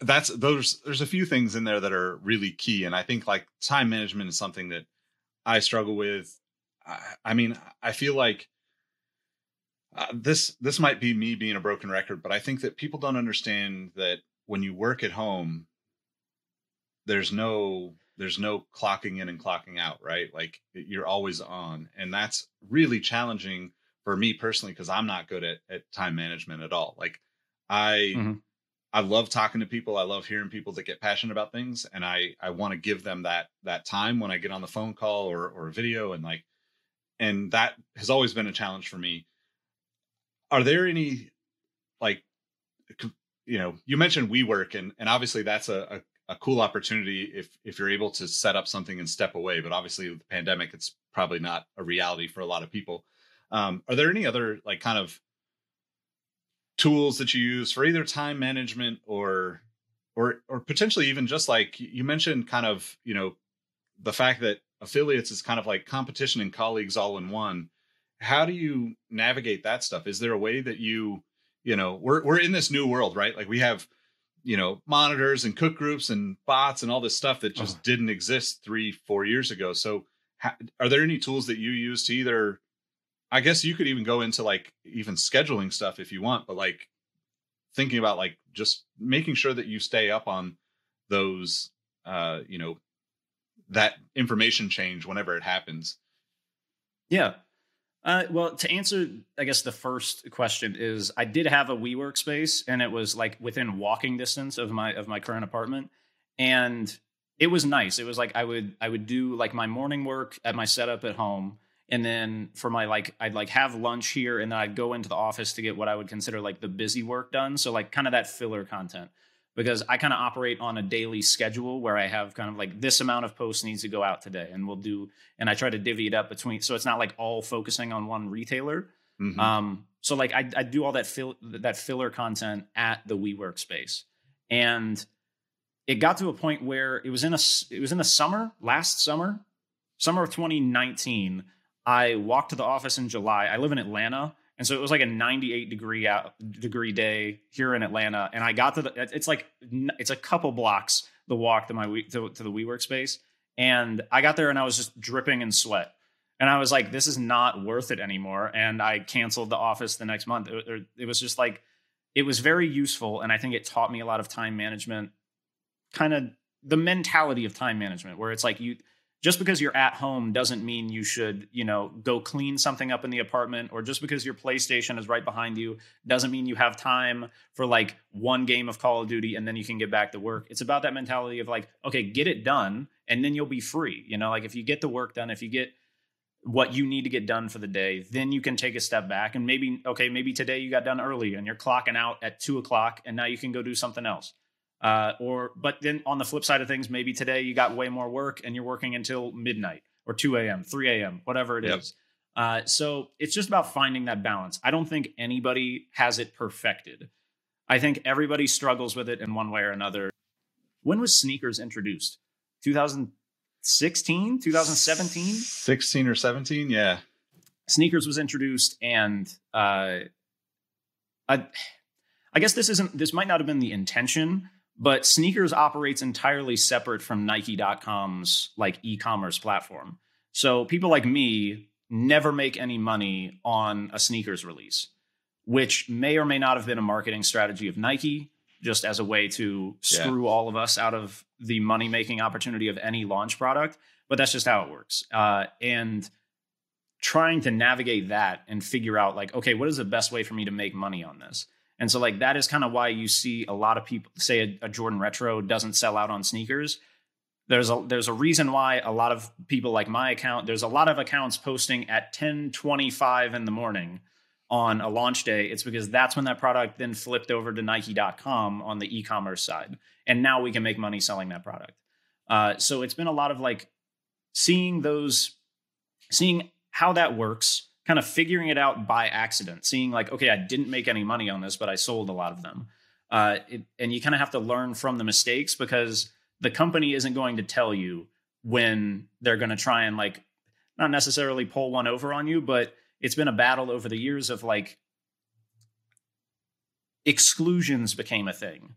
that's those there's a few things in there that are really key and i think like time management is something that i struggle with i, I mean i feel like uh, this this might be me being a broken record but i think that people don't understand that when you work at home there's no there's no clocking in and clocking out right? Like you're always on. And that's really challenging for me personally because i'm not good at, at time management at all. Like i Mhm. i love talking to people. I love hearing people that get passionate about things and i i want to give them that that time when i get on the phone call or or a video and like and that has always been a challenge for me. Are there any like you know you mentioned WeWork and and obviously that's a, a cool opportunity if if you're able to set up something and step away. But obviously, with the pandemic, it's probably not a reality for a lot of people. Um, are there any other like kind of tools that you use for either time management or or or potentially even just like you mentioned kind of you know the fact that affiliates is kind of like competition and colleagues all in one how do you navigate that stuff is there a way that you you know we're we're in this new world right like we have you know monitors and cook groups and bots and all this stuff that just oh. didn't exist 3 4 years ago so are there any tools that you use to either I guess you could even go into like even scheduling stuff if you want, but like thinking about like just making sure that you stay up on those uh you know that information change whenever it happens. Yeah. Uh, well, to answer, I guess the first question is, I did have a WeWork space, and it was like within walking distance of my of my current apartment, and it was nice. It was like I would I would do like my morning work at my setup at home, and then for my like i'd like have lunch here and then i'd go into the office to get what i would consider like the busy work done. So like kind of that filler content because i kind of operate on a daily schedule where i have kind of like this amount of posts needs to go out today and we'll do and i try to divvy it up between so it's not like all focusing on one retailer mm-hmm. um so like I, I do all that fill that filler content at the WeWork space and it got to a point where it was in a it was in the summer last summer summer of 2019 I walked to the office in July. I live in Atlanta, and so it was like a 98 degree out, degree day here in Atlanta. And I got to the it's like it's a couple blocks the walk to my to, to the WeWork space, and I got there and I was just dripping in sweat. And I was like, this is not worth it anymore. And I canceled the office the next month. It, it was just like, it was very useful. And I think it taught me a lot of time management, kind of the mentality of time management, where it's like you, just because you're at home doesn't mean you should, you know, go clean something up in the apartment or just because your PlayStation is right behind you doesn't mean you have time for like one game of Call of Duty and then you can get back to work. It's about that mentality of like, okay, get it done and then you'll be free. You know, like if you get the work done, if you get what you need to get done for the day, then you can take a step back and maybe, okay, maybe today you got done early and you're clocking out at two o'clock and now you can go do something else. Uh, or but then on the flip side of things, maybe today you got way more work and you're working until midnight or 2 a.m., 3 a.m., whatever it yep. is. Uh, so it's just about finding that balance. I don't think anybody has it perfected. I think everybody struggles with it in one way or another. When was SNKRS introduced? 2016, 2017? 16 or 17, yeah. SNKRS was introduced and uh, I I guess this isn't this might not have been the intention, but SNKRS operates entirely separate from nike.com's like e-commerce platform. So people like me never make any money on a SNKRS release which may or may not have been a marketing strategy of nike just as a way to screw yeah. all of us out of the money making opportunity of any launch product but that's just how it works. Uh, and trying to navigate that and figure out like okay what is the best way for me to make money on this and so like that is kind of why you see a lot of people say a, a, Jordan Retro doesn't sell out on SNKRS. There's a there's a reason why a lot of people like my account, there's a lot of accounts posting at 10:25 in the morning on a launch day. It's because that's when that product then flipped over to nike.com on the e-commerce side. And now we can make money selling that product. Uh, so it's been a lot of like seeing those seeing how that works kind of figuring it out by accident, seeing like, okay, I didn't make any money on this, but I sold a lot of them. Uh, it, and you kind of have to learn from the mistakes because the company isn't going to tell you when they're going to try and like not necessarily pull one over on you, but it's been a battle over the years of like exclusions became a thing.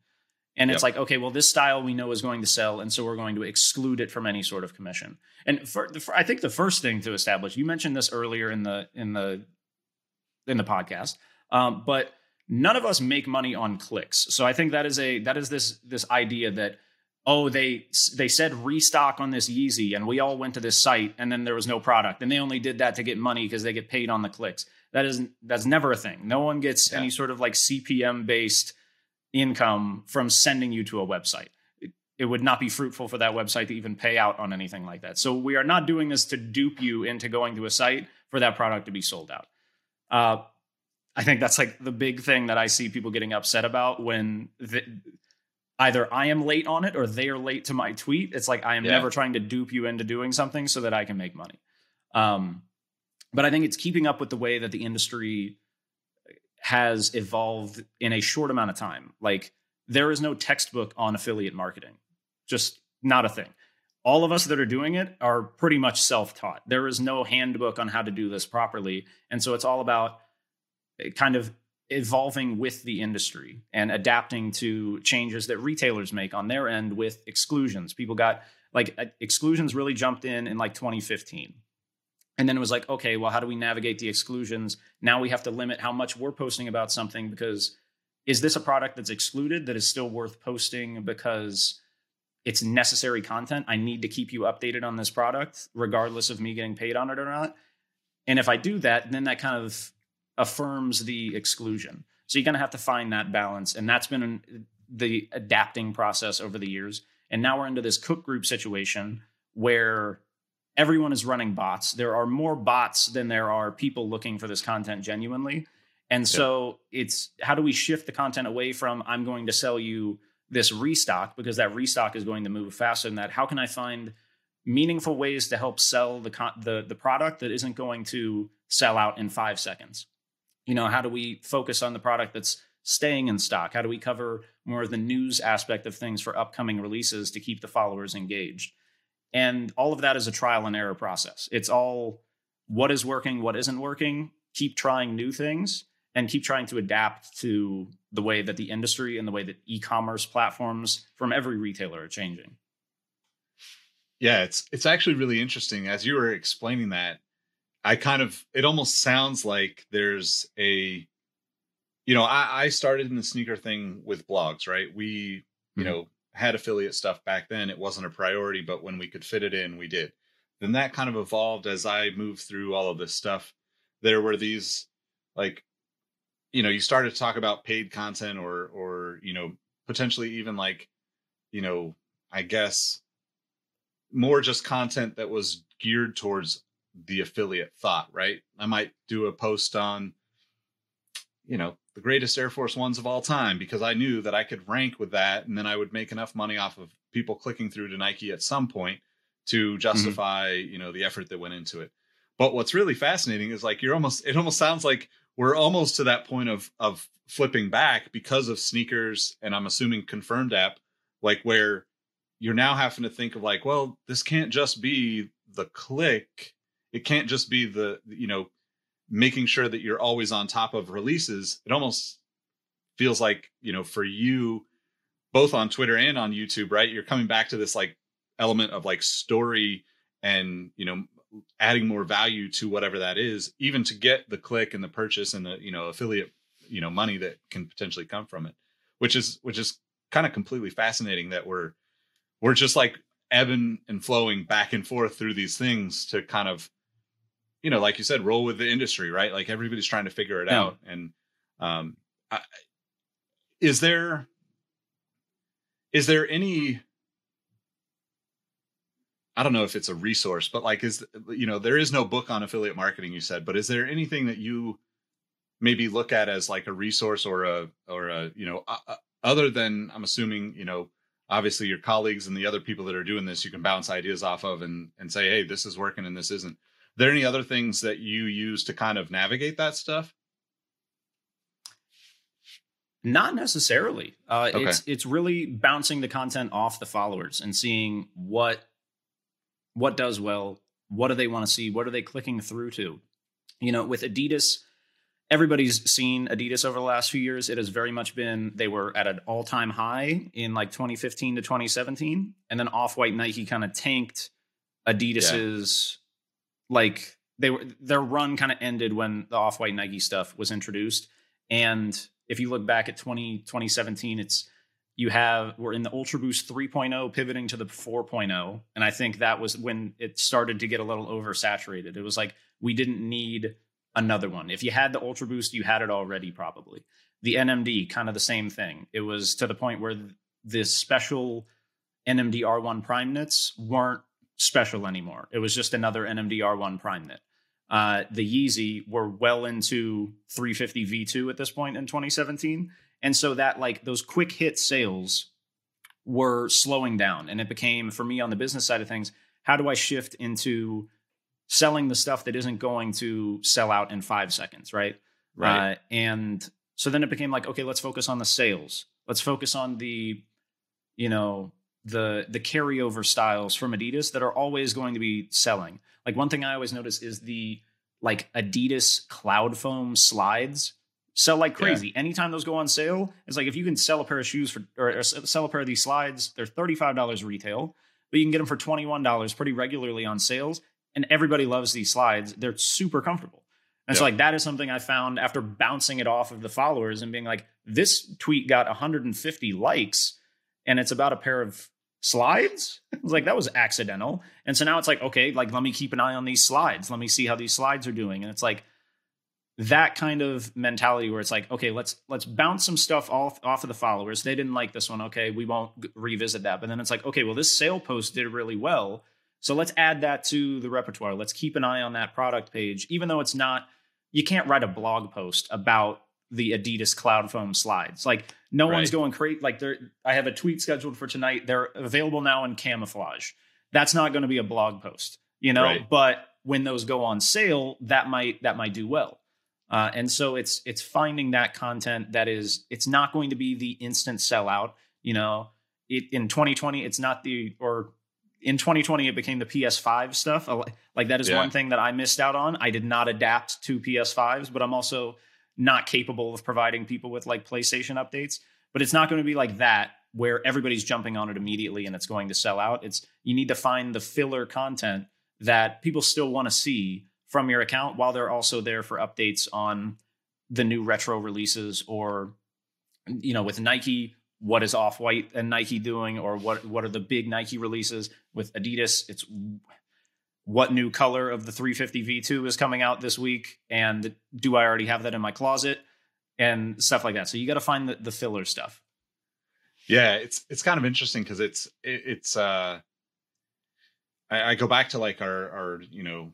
And it's yep. like, okay, well, this style we know is going to sell, and so we're going to exclude it from any sort of commission. And for, for, I think the first thing to establish, you mentioned this earlier in the in the in the podcast, um, but none of us make money on clicks. So I think that is a that is this this idea that oh they they said restock on this Yeezy, and we all went to this site, and then there was no product, and they only did that to get money because they get paid on the clicks. That is that's never a thing. No one gets yeah. any sort of like CPM based income from sending you to a website. It, it would not be fruitful for that website to even pay out on anything like that. So we are not doing this to dupe you into going to a site for that product to be sold out. Uh, I think that's like the big thing that I see people getting upset about when the, either I am late on it or they are late to my tweet. It's like I am Yeah. never trying to dupe you into doing something so that I can make money. Um, but I think it's keeping up with the way that the industry has evolved in a short amount of time. Like there is no textbook on affiliate marketing, just not a thing. All of us that are doing it are pretty much self taught. There is no handbook on how to do this properly. And so it's all about eh, kind of evolving with the industry and adapting to changes that retailers make on their end with exclusions. People got like uh, exclusions really jumped in in like 2015. And then it was like, okay, well, how do we navigate the exclusions? Now we have to limit how much we're posting about something because is this a product that's excluded that is still worth posting because it's necessary content? I need to keep you updated on this product, regardless of me getting paid on it or not. And if I do that, then that kind of affirms the exclusion. So you're going to have to find that balance. And that's been the adapting process over the years. And now we're into this cook group situation where everyone is running bots. There are more bots than there are people looking for this content genuinely. And so it's how do we shift the content away from I'm going to sell you this restock because that restock is going to move faster than that. How can I find meaningful ways to help sell the con- the the product that isn't going to sell out in 5 seconds? You know, how do we focus on the product that's staying in stock? How do we cover more of the news aspect of things for upcoming releases to keep the followers engaged? And all of that is a trial and error process. It's all what is working, what isn't working, keep trying new things and keep trying to adapt to the way that the industry and the way that e-commerce platforms from every retailer are changing. Yeah, it's it's actually really interesting. As you were explaining that, I kind of it almost sounds like there's a you know, I, I started in the sneaker thing with blogs, right? We, you Mhm. know, had affiliate stuff back then. It wasn't a priority, but when we could fit it in, we did. Then that kind of evolved as I moved through all of this stuff. There were these like you know, you started to talk about paid content or or, you know, potentially even like, you know, I guess more just content that was geared towards the affiliate thought, right? I might do a post on, you know, the greatest Air Force Ones of all time because I knew that I could rank with that and then I would make enough money off of people clicking through to Nike at some point to mm-hmm. justify, you know, the effort that went into it. But what's really fascinating is like you're almost it almost sounds like we're almost to that point of of flipping back because of SNKRS and I'm assuming confirmed app like where you're now having to think of like, well, this can't just be the click. It can't just be the, you know, making sure that you're always on top of releases. It almost feels like, you know, for you, both on Twitter and on YouTube, right? You're coming back to this like element of like story and, you know, adding more value to whatever that is, even to get the click and the purchase and the, you know, affiliate, you know, money that can potentially come from it, which is, which is kind of completely fascinating that we're, we're just like ebbing and flowing back and forth through these things to kind of you know like you said roll with the industry right? Like everybody's trying to figure it Yeah. out. And um I, is there is there any i don't know if it's a resource but like is you know there is no book on affiliate marketing you said but is there anything that you maybe look at as like a resource or a or a you know uh, other than i'm assuming you know obviously your colleagues and the other people that are doing this you can bounce ideas off of and and say hey this is working and this isn't there any other things that you use to kind of navigate that stuff Not necessarily. Uh, Okay. It's it's really bouncing the content off the followers and seeing what what does well. What do they want to see? What are they clicking through to? You know, with Adidas, everybody's seen Adidas over the last few years. It has very much been they were at an all time high in like 2015 to 2017, and then Off White Nike kind of tanked Adidas's like they were their run kind of ended when the Off White Nike stuff was introduced, and if you look back at 20, 2017, it's you have we're in the Ultra Boost 3.0 pivoting to the 4.0. And I think that was when it started to get a little oversaturated. It was like we didn't need another one. If you had the Ultra Boost, you had it already probably. The NMD, kind of the same thing. It was to the point where the special NMD R1 Primeknits weren't special anymore. It was just another NMD R1 Primeknit uh, the Yeezy were well into 350 V2 at this point in 2017. And so that like those quick hit sales were slowing down. And it became, for me on the business side of things, how do I shift into selling the stuff that isn't going to sell out in five seconds, right? Right. Uh, and so then it became like, okay, let's focus on the sales. Let's focus on the, you know, the the carryover styles from Adidas that are always going to be selling. Like one thing I always notice is the like Adidas Cloudfoam slides sell like crazy. Yeah. Anytime those go on sale, it's like if you can sell a pair of shoes for or, or sell a pair of these slides, they're thirty five dollars retail, but you can get them for twenty one dollars pretty regularly on sales. And everybody loves these slides. They're super comfortable. And so like that is something I found after bouncing it off of the followers and being like, this tweet got 150 likes and it's about a pair of slides. I was like, that was accidental. And so now it's like, okay, like let me keep an eye on these slides. Let me see how these slides are doing. And it's like that kind of mentality where it's like, okay, let's let's bounce some stuff off off of the followers. They didn't like this one. Okay, we won't revisit that. But then it's like, okay, well, this sale post did really well. So let's add that to the repertoire. Let's keep an eye on that product page, even though it's not you can't write a blog post about the Adidas Cloudfoam slides. Like no right. one's going crazy. Like there, I have a tweet scheduled for tonight. They're available now in camouflage. That's not going to be a blog post, you know. Right. But when those go on sale, that might that might do well. Uh, and so it's it's finding that content that is it's not going to be the instant sellout. You know, it, in 2020, it's not the or in 2020 it became the PS5 stuff. Like that is yeah. one thing that I missed out on. I did not adapt to PS5s, but I'm also not capable of providing people with like PlayStation updates. But it's not going to be like that where everybody's jumping on it immediately and it's going to sell out. It's you need to find the filler content that people still want to see from your account while they're also there for updates on the new retro releases or you know with Nike what is Off White and Nike doing, or what what are the big Nike releases with Adidas? It's what new color of the 350 V2 is coming out this week, and do I already have that in my closet, and stuff like that. So you got to find the, the filler stuff. Yeah, it's it's kind of interesting because it's it, it's uh, I, I go back to like our our you know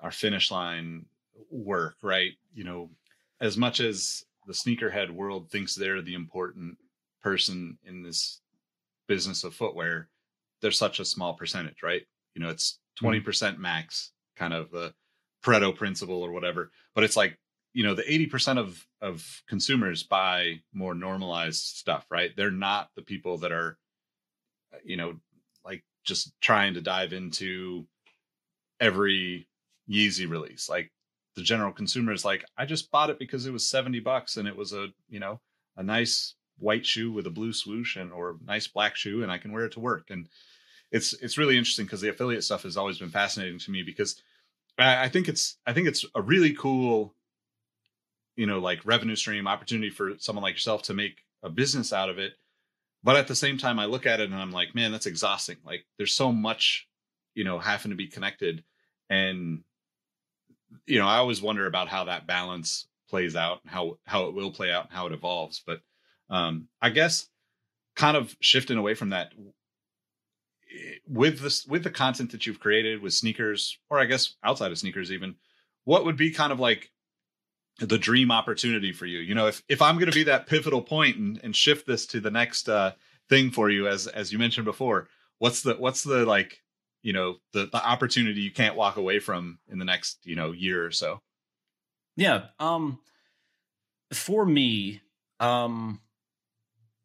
our finish line work, right? You know, as much as the sneakerhead world thinks they're the important person in this business of footwear, there's such a small percentage, right? You know, it's 20% mm-hmm. max, kind of the Pareto principle or whatever. But it's like, you know, the 80% of of consumers buy more normalized stuff, right? They're not the people that are, you know, like just trying to dive into every Yeezy release. Like the general consumer is like, I just bought it because it was 70 bucks and it was a, you know, a nice white shoe with a blue swoosh and or nice black shoe and I can wear it to work. And it's it's really interesting because the affiliate stuff has always been fascinating to me because I, I think it's I think it's a really cool, you know, like revenue stream opportunity for someone like yourself to make a business out of it. But at the same time, I look at it and I'm like, man, that's exhausting. Like there's so much, you know, having to be connected. And, you know, I always wonder about how that balance plays out, how how it will play out, and how it evolves. But um, I guess kind of shifting away from that with this with the content that you've created with sneakers, or I guess outside of sneakers, even what would be kind of like the dream opportunity for you? You know, if if I'm going to be that pivotal point and, and shift this to the next uh, thing for you, as as you mentioned before, what's the what's the like you know the the opportunity you can't walk away from in the next you know year or so? Yeah, um, for me, um,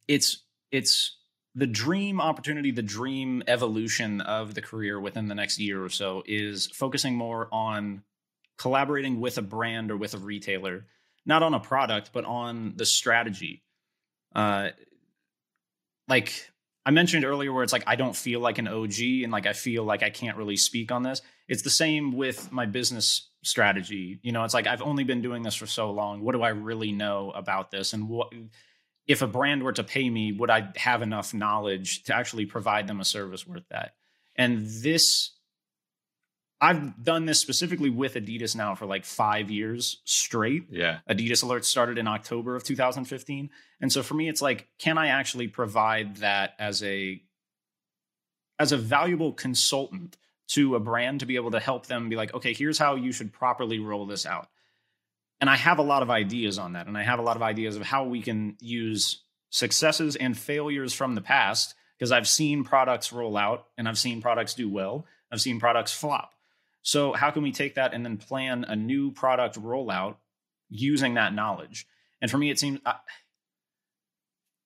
it's it's the dream opportunity, the dream evolution of the career within the next year or so is focusing more on collaborating with a brand or with a retailer, not on a product, but on the strategy. Uh, like I mentioned earlier, where it's like I don't feel like an OG and like I feel like I can't really speak on this. It's the same with my business strategy. You know, it's like I've only been doing this for so long. What do I really know about this? And what if a brand were to pay me, would I have enough knowledge to actually provide them a service worth that? And this, I've done this specifically with Adidas now for like five years straight. Yeah. Adidas Alerts started in October of 2015. And so for me, it's like, can I actually provide that as a, as a valuable consultant to a brand to be able to help them be like, okay, here's how you should properly roll this out and I have a lot of ideas on that. And I have a lot of ideas of how we can use successes and failures from the past because I've seen products roll out and I've seen products do well. I've seen products flop. So, how can we take that and then plan a new product rollout using that knowledge? And for me, it seems uh,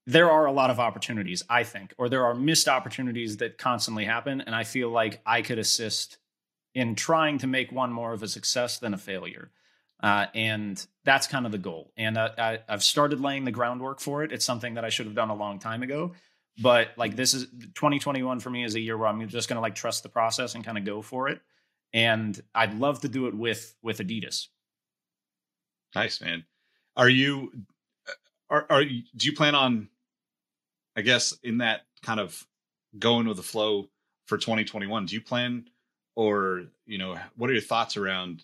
there are a lot of opportunities, I think, or there are missed opportunities that constantly happen. And I feel like I could assist in trying to make one more of a success than a failure. Uh, and that's kind of the goal. And uh, I, I've started laying the groundwork for it. It's something that I should have done a long time ago. But like this is 2021 for me is a year where I'm just going to like trust the process and kind of go for it. And I'd love to do it with with Adidas. Nice man. Are you are are you, do you plan on I guess in that kind of going with the flow for 2021, do you plan or, you know, what are your thoughts around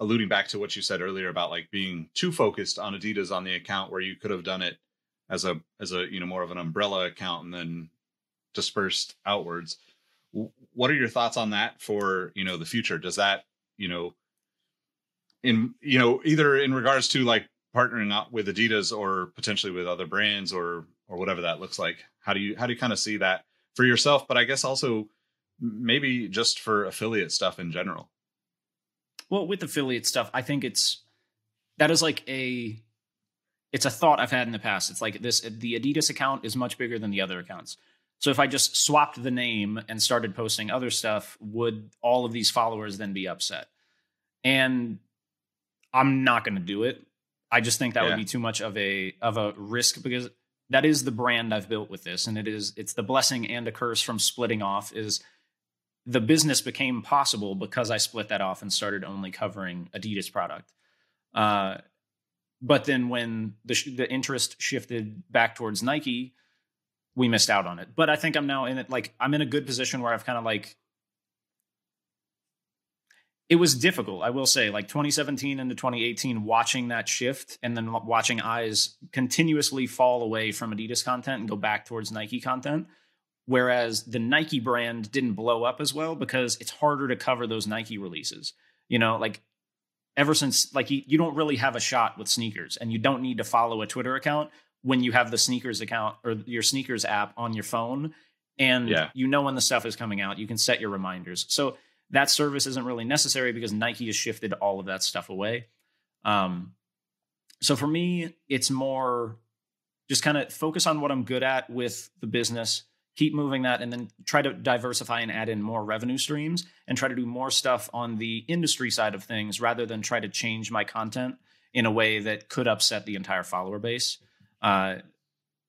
alluding back to what you said earlier about like being too focused on Adidas on the account where you could have done it as a as a you know more of an umbrella account and then dispersed outwards. What are your thoughts on that for you know the future? Does that you know in you know either in regards to like partnering up with adidas or potentially with other brands or or whatever that looks like how do you how do you kind of see that for yourself but i guess also maybe just for affiliate stuff in general well with affiliate stuff i think it's that is like a it's a thought I've had in the past. It's like this the Adidas account is much bigger than the other accounts. So if I just swapped the name and started posting other stuff, would all of these followers then be upset? And I'm not going to do it. I just think that yeah. would be too much of a of a risk because that is the brand I've built with this and it is it's the blessing and a curse from splitting off is the business became possible because I split that off and started only covering Adidas product. Uh, but then when the sh- the interest shifted back towards Nike, we missed out on it. But I think I'm now in it like I'm in a good position where I've kind of like it was difficult, I will say, like 2017 into 2018, watching that shift and then watching eyes continuously fall away from Adidas content and go back towards Nike content. Whereas the Nike brand didn't blow up as well because it's harder to cover those Nike releases. You know, like ever since like you, you don't really have a shot with SNKRS and you don't need to follow a Twitter account when you have the SNKRS account or your SNKRS app on your phone and yeah. you know when the stuff is coming out, you can set your reminders. So that service isn't really necessary because Nike has shifted all of that stuff away. Um, so for me, it's more just kind of focus on what I'm good at with the business keep moving that and then try to diversify and add in more revenue streams and try to do more stuff on the industry side of things rather than try to change my content in a way that could upset the entire follower base. Uh,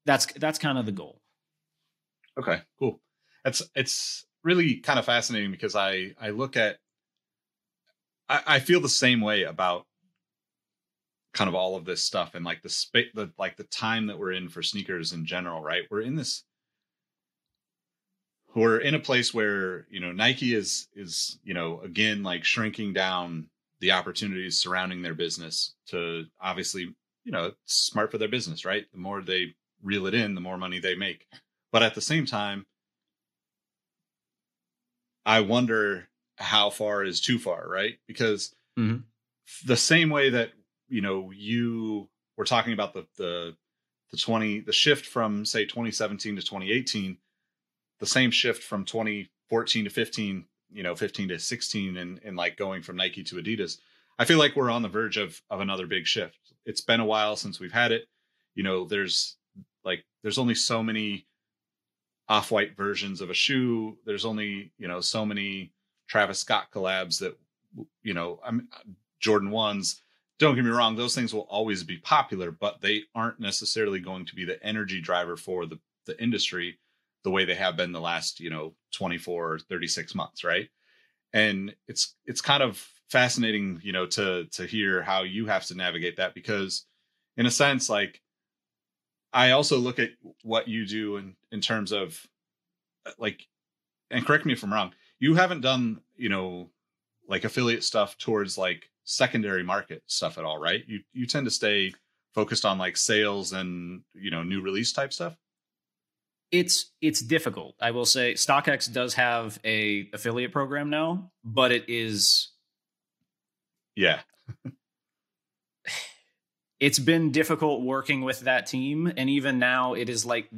that's that's kind of the goal. Okay, cool. It's it's really kind of fascinating because I I look at I, I feel the same way about kind of all of this stuff and like the space the like the time that we're in for sneakers in general, right? We're in this we're in a place where you know Nike is is you know again like shrinking down the opportunities surrounding their business to obviously you know it's smart for their business right? The more they reel it in the more money they make. But at the same time i wonder how far is too far right? Because mm-hmm. the same way that you know you were talking about the the the 20 the shift from say 2017 to 2018 the same shift from 2014 to 15, you know, 15 to 16 and, and like going from Nike to Adidas. I feel like we're on the verge of of another big shift. It's been a while since we've had it. You know, there's like there's only so many off-white versions of a shoe. There's only, you know, so many Travis Scott collabs that you know, I'm Jordan 1s. Don't get me wrong, those things will always be popular, but they aren't necessarily going to be the energy driver for the the industry the way they have been the last you know 24 or 36 months right? And it's it's kind of fascinating you know to to hear how you have to navigate that because in a sense like i also look at what you do in in terms of like and correct me if i'm wrong you haven't done you know like affiliate stuff towards like secondary market stuff at all right? You you tend to stay focused on like sales and you know new release type stuff it's it's difficult. I will say StockX does have a affiliate program now, but it is yeah. it's been difficult working with that team and even now it is like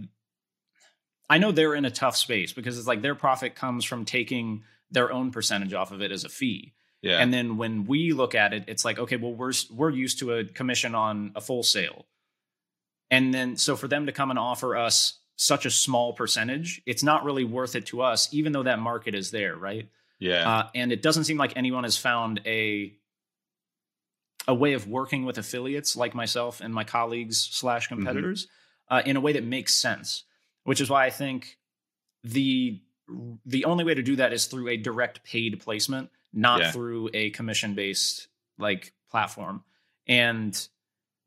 I know they're in a tough space because it's like their profit comes from taking their own percentage off of it as a fee. Yeah. And then when we look at it, it's like, okay, well, we're we're used to a commission on a full sale. And then so for them to come and offer us such a small percentage, it's not really worth it to us, even though that market is there, right? yeah. Uh, and it doesn't seem like anyone has found a a way of working with affiliates like myself and my colleagues slash competitors uh, in a way that makes sense. Which is why I think the the only way to do that is through a direct paid placement, not Yeah. through a commission based like platform. And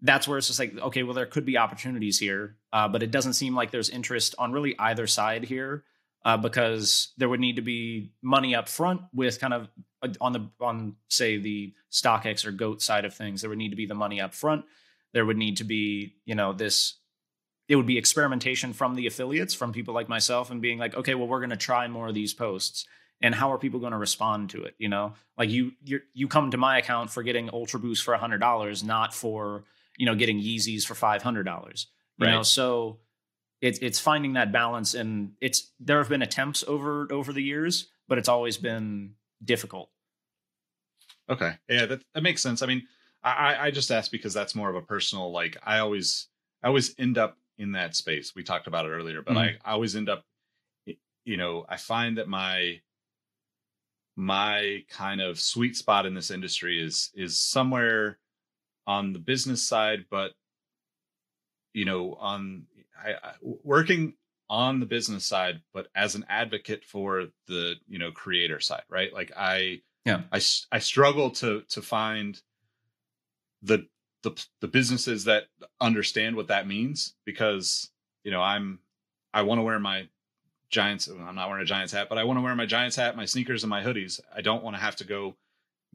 that's where it's just like, okay, well, there could be opportunities here, uh, but it doesn't seem like there's interest on really either side here uh, because there would need to be money up front with kind of uh, on the on say the StockX or Goat side of things. There would need to be the money up front. There would need to be you know this. It would be experimentation from the affiliates, from people like myself, and being like, okay, well, we're going to try more of these posts, and how are people going to respond to it? You know, like you you you come to my account for getting Ultra Boost for hundred dollars, not for you know getting Yeezys for five hundred dollars. You know, Right. so it's it's finding that balance and it's there have been attempts over over the years but it's always been difficult Okay. Yeah, that that makes sense. I mean, I I- I just asked because that's more of a personal like I always I always end up in that space. We talked about it earlier, but I, mm-hmm. I always end up you know, I find that my my kind of sweet spot in this industry is is somewhere on the business side, but you know, on I, I working on the business side, but as an advocate for the you know creator side, right? Like I Yeah. I I struggle to to find the the the businesses that understand what that means because you know I'm I want to wear my Giants. I'm not wearing a Giants hat, but I want to wear my Giants hat, my sneakers, and my hoodies. I don't want to have to go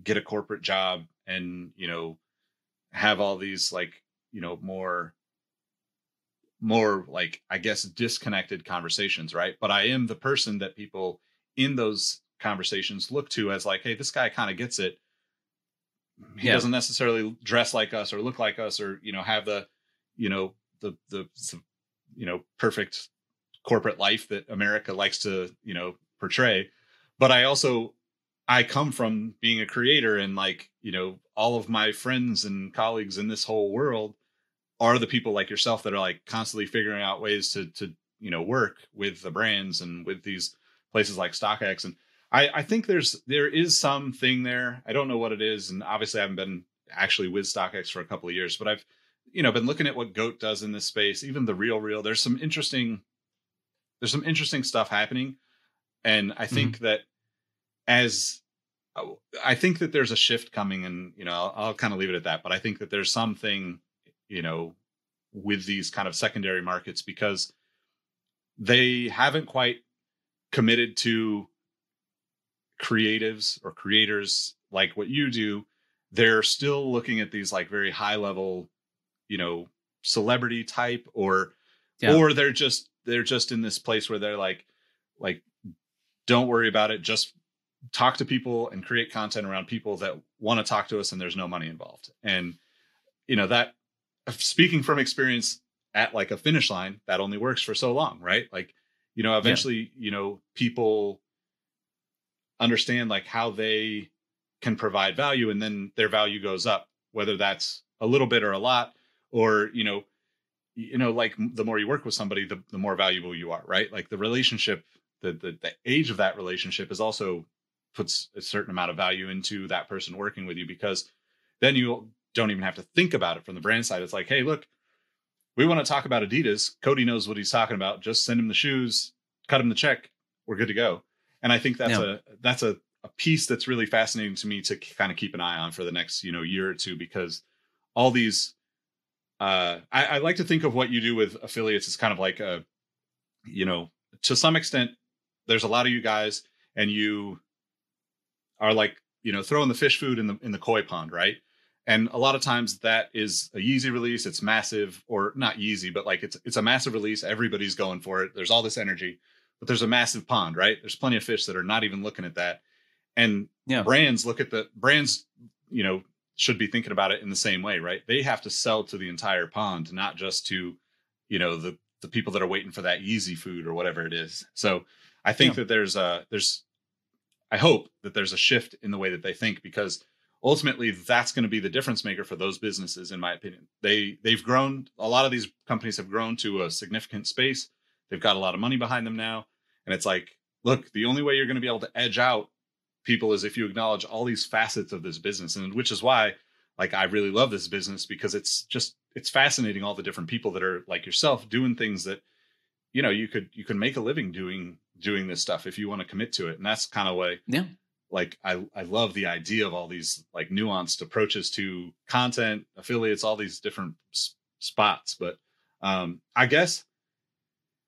get a corporate job and you know have all these like you know more more like I guess disconnected conversations, right? But I am the person that people in those conversations look to as like, hey, this guy kind of gets it. He Yeah. doesn't necessarily dress like us or look like us or you know have the you know the the, the you know perfect corporate life that America likes to you know portray. But I also I come from being a creator and like you know all of my friends and colleagues in this whole world are the people like yourself that are like constantly figuring out ways to to you know work with the brands and with these places like StockX? And I I think there's there is something there. I don't know what it is and obviously I haven't been actually with StockX for a couple of years but I've you know been looking at what Goat does in this space even the RealReal. There's some interesting there's some interesting stuff happening and I think mm-hmm. that as I think that there's a shift coming, and you know, I'll, I'll kind of leave it at that. But I think that there's something, you know, with these kind of secondary markets because they haven't quite committed to creatives or creators like what you do. They're still looking at these like very high level, you know, celebrity type, or Yeah. or they're just they're just in this place where they're like like don't worry about it just talk to people and create content around people that want to talk to us and there's no money involved and you know that speaking from experience at like a Finish Line that only works for so long right? Like you know eventually you know people understand like how they can provide value and then their value goes up whether that's a little bit or a lot or you know you know like the more you work with somebody the, the more valuable you are right? Like the relationship the, the the age of that relationship is also puts a certain amount of value into that person working with you because then you don't even have to think about it from the brand side. It's like hey look we want to talk about adidas. Cody knows what he's talking about. Just send him the shoes cut him the check. We're good to go. And i think that's a that's a, a piece that's really fascinating to me to kind of keep an eye on for the next you know year or two because all these uh I, I like to think of what you do with affiliates as kind of like a you know to some extent there's a lot of you guys and you are like you know throwing the fish food in the in the koi pond right and a lot of times that is a Yeezy release it's massive or not Yeezy but like it's it's a massive release everybody's going for it there's all this energy but there's a massive pond right there's plenty of fish that are not even looking at that and Yeah. brands look at the brands you know should be thinking about it in the same way right they have to sell to the entire pond not just to you know the the people that are waiting for that Yeezy food or whatever it is. So I think yeah. that there's a there's I hope that there's a shift in the way that they think because ultimately that's going to be the difference maker for those businesses in my opinion. They they've grown a lot of these companies have grown to a significant space. They've got a lot of money behind them now and it's like look, the only way you're going to be able to edge out people is if you acknowledge all these facets of this business and which is why like I really love this business because it's just it's fascinating all the different people that are like yourself doing things that you know you could you can make a living doing doing this stuff if you want to commit to it and that's kind of way yeah like I I love the idea of all these like nuanced approaches to content affiliates all these different s- spots but um I guess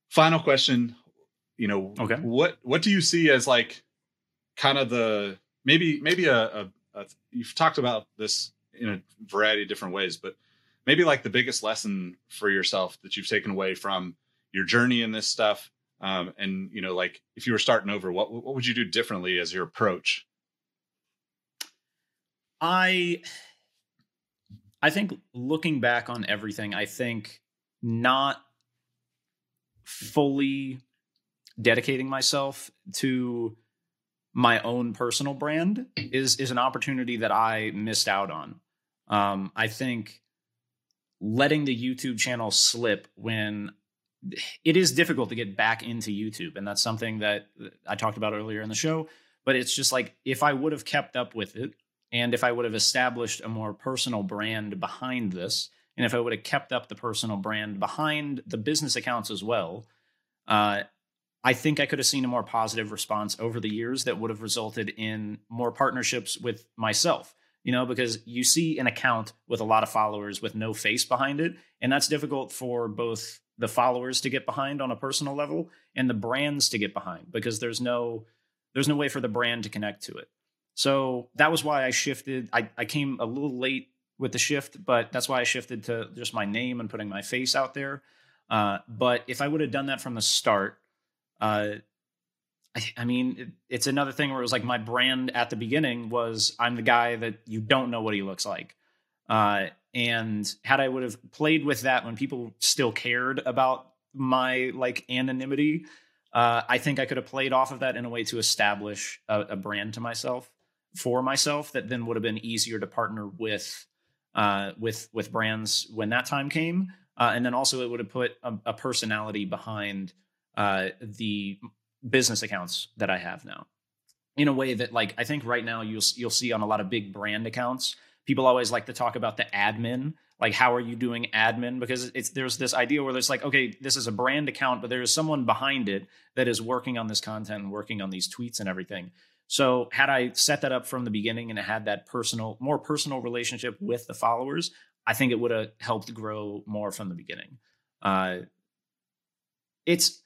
final question you know okay. what what do you see as like kind of the maybe maybe a, a, a you've talked about this in a variety of different ways but maybe like the biggest lesson for yourself that you've taken away from your journey in this stuff um, and you know like if you were starting over what what would you do differently as your approach? I i think looking back on everything i think not fully dedicating myself to my own personal brand is is an opportunity that i missed out on. Um, i think letting the YouTube channel slip when it is difficult to get back into YouTube. And that's something that I talked about earlier in the show. But it's just like if I would have kept up with it and if I would have established a more personal brand behind this, and if I would have kept up the personal brand behind the business accounts as well, uh, I think I could have seen a more positive response over the years that would have resulted in more partnerships with myself you know, because you see an account with a lot of followers with no face behind it. And that's difficult for both the followers to get behind on a personal level and the brands to get behind because there's no there's no way for the brand to connect to it. So that was why I shifted. I, I came a little late with the shift, but that's why I shifted to just my name and putting my face out there. Uh, but if I would have done that from the start, uh, I, mean, it, it's another thing where it was like my brand at the beginning was I'm the guy that you don't know what he looks like. Uh, and had I would have played with that when people still cared about my like anonymity, uh, I think I could have played off of that in a way to establish a, a, brand to myself for myself that then would have been easier to partner with uh, with with brands when that time came, uh, and then also it would have put a, a personality behind uh, the business accounts that I have now. In a way that like I think right now you'll you'll see on a lot of big brand accounts people always like to talk about the admin like how are you doing admin? Because it's there's this idea where there's like okay this is a brand account but there is someone behind it that is working on this content and working on these tweets and everything. So had I set that up from the beginning and had that personal more personal relationship with the followers I think it would have helped grow more from the beginning. Uh it's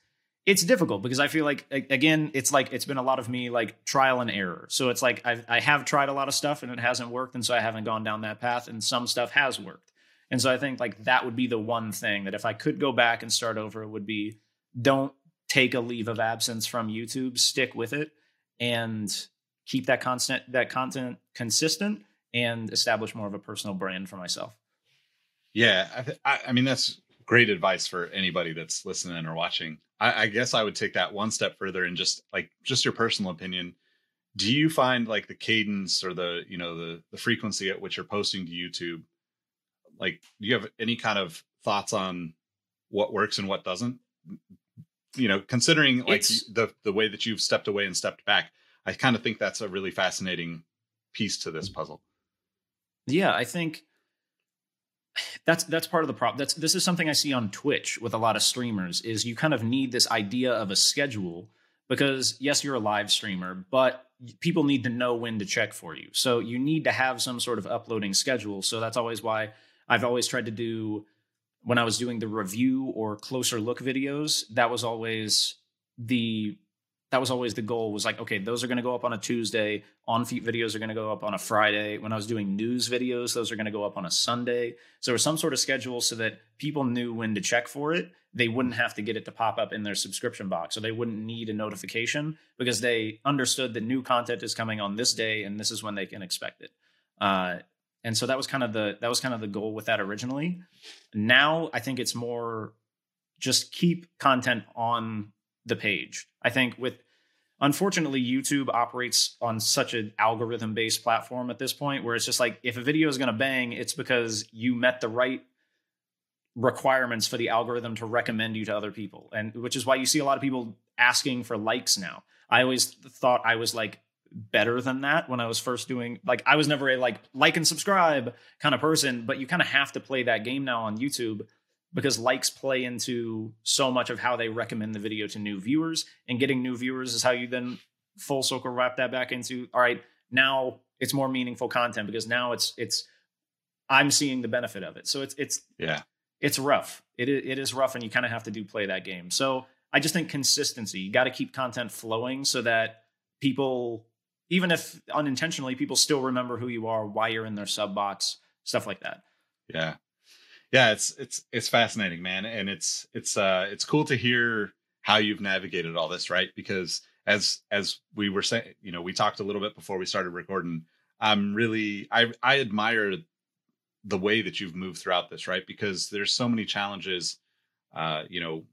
it's difficult because I feel like again, it's like it's been a lot of me like trial and error. So it's like I've, I have tried a lot of stuff and it hasn't worked, and so I haven't gone down that path. And some stuff has worked, and so I think like that would be the one thing that if I could go back and start over, it would be don't take a leave of absence from YouTube, stick with it, and keep that constant that content consistent and establish more of a personal brand for myself. Yeah, I, th- I, I mean that's great advice for anybody that's listening or watching. I, I guess I would take that one step further and just like just your personal opinion. Do you find like the cadence or the you know the the frequency at which you're posting to YouTube? Like, do you have any kind of thoughts on what works and what doesn't? You know, considering like it's, the the way that you've stepped away and stepped back, I kind of think that's a really fascinating piece to this mm. puzzle. Yeah, I think that's that's part of the problem. That's this is something I see on Twitch with a lot of streamers is you kind of need this idea of a schedule because yes, you're a live streamer, but people need to know when to check for you. So you need to have some sort of uploading schedule. So that's always why I've always tried to do when I was doing the review or closer look videos, that was always the that was always the goal was like okay those are going to go up on a tuesday on feet videos are going to go up on a friday. When i was doing news videos those are going to go up on a sunday. So there was some sort of schedule so that people knew when to check for it. They wouldn't have to get it to pop up in their subscription box so they wouldn't need a notification because they understood that new content is coming on this day and this is when they can expect it. Uh, and so that was kind of the that was kind of the goal with that originally. Now i think it's more just keep content on the page. I think with unfortunately YouTube operates on such an algorithm based platform at this point where it's just like if a video is going to bang, it's because you met the right requirements for the algorithm to recommend you to other people. And which is why you see a lot of people asking for likes now. I always thought I was like better than that when I was first doing like I was never a like like and subscribe kind of person, but you kind of have to play that game now on YouTube because likes play into so much of how they recommend the video to new viewers and getting new viewers is how you then full circle wrap that back into all right now it's more meaningful content because now it's it's i'm seeing the benefit of it. So it's it's yeah. it's rough. It, it is rough and you kind of have to do play that game. So i just think consistency. You got to keep content flowing so that people even if unintentionally people still remember who you are why you're in their sub box stuff like that. Yeah yeah it's it's it's fascinating man. And it's it's uh it's cool to hear how you've navigated all this right? Because as as we were saying you know we talked a little bit before we started recording i'm really i i admire the way that you've moved throughout this right? Because there's so many challenges uh you know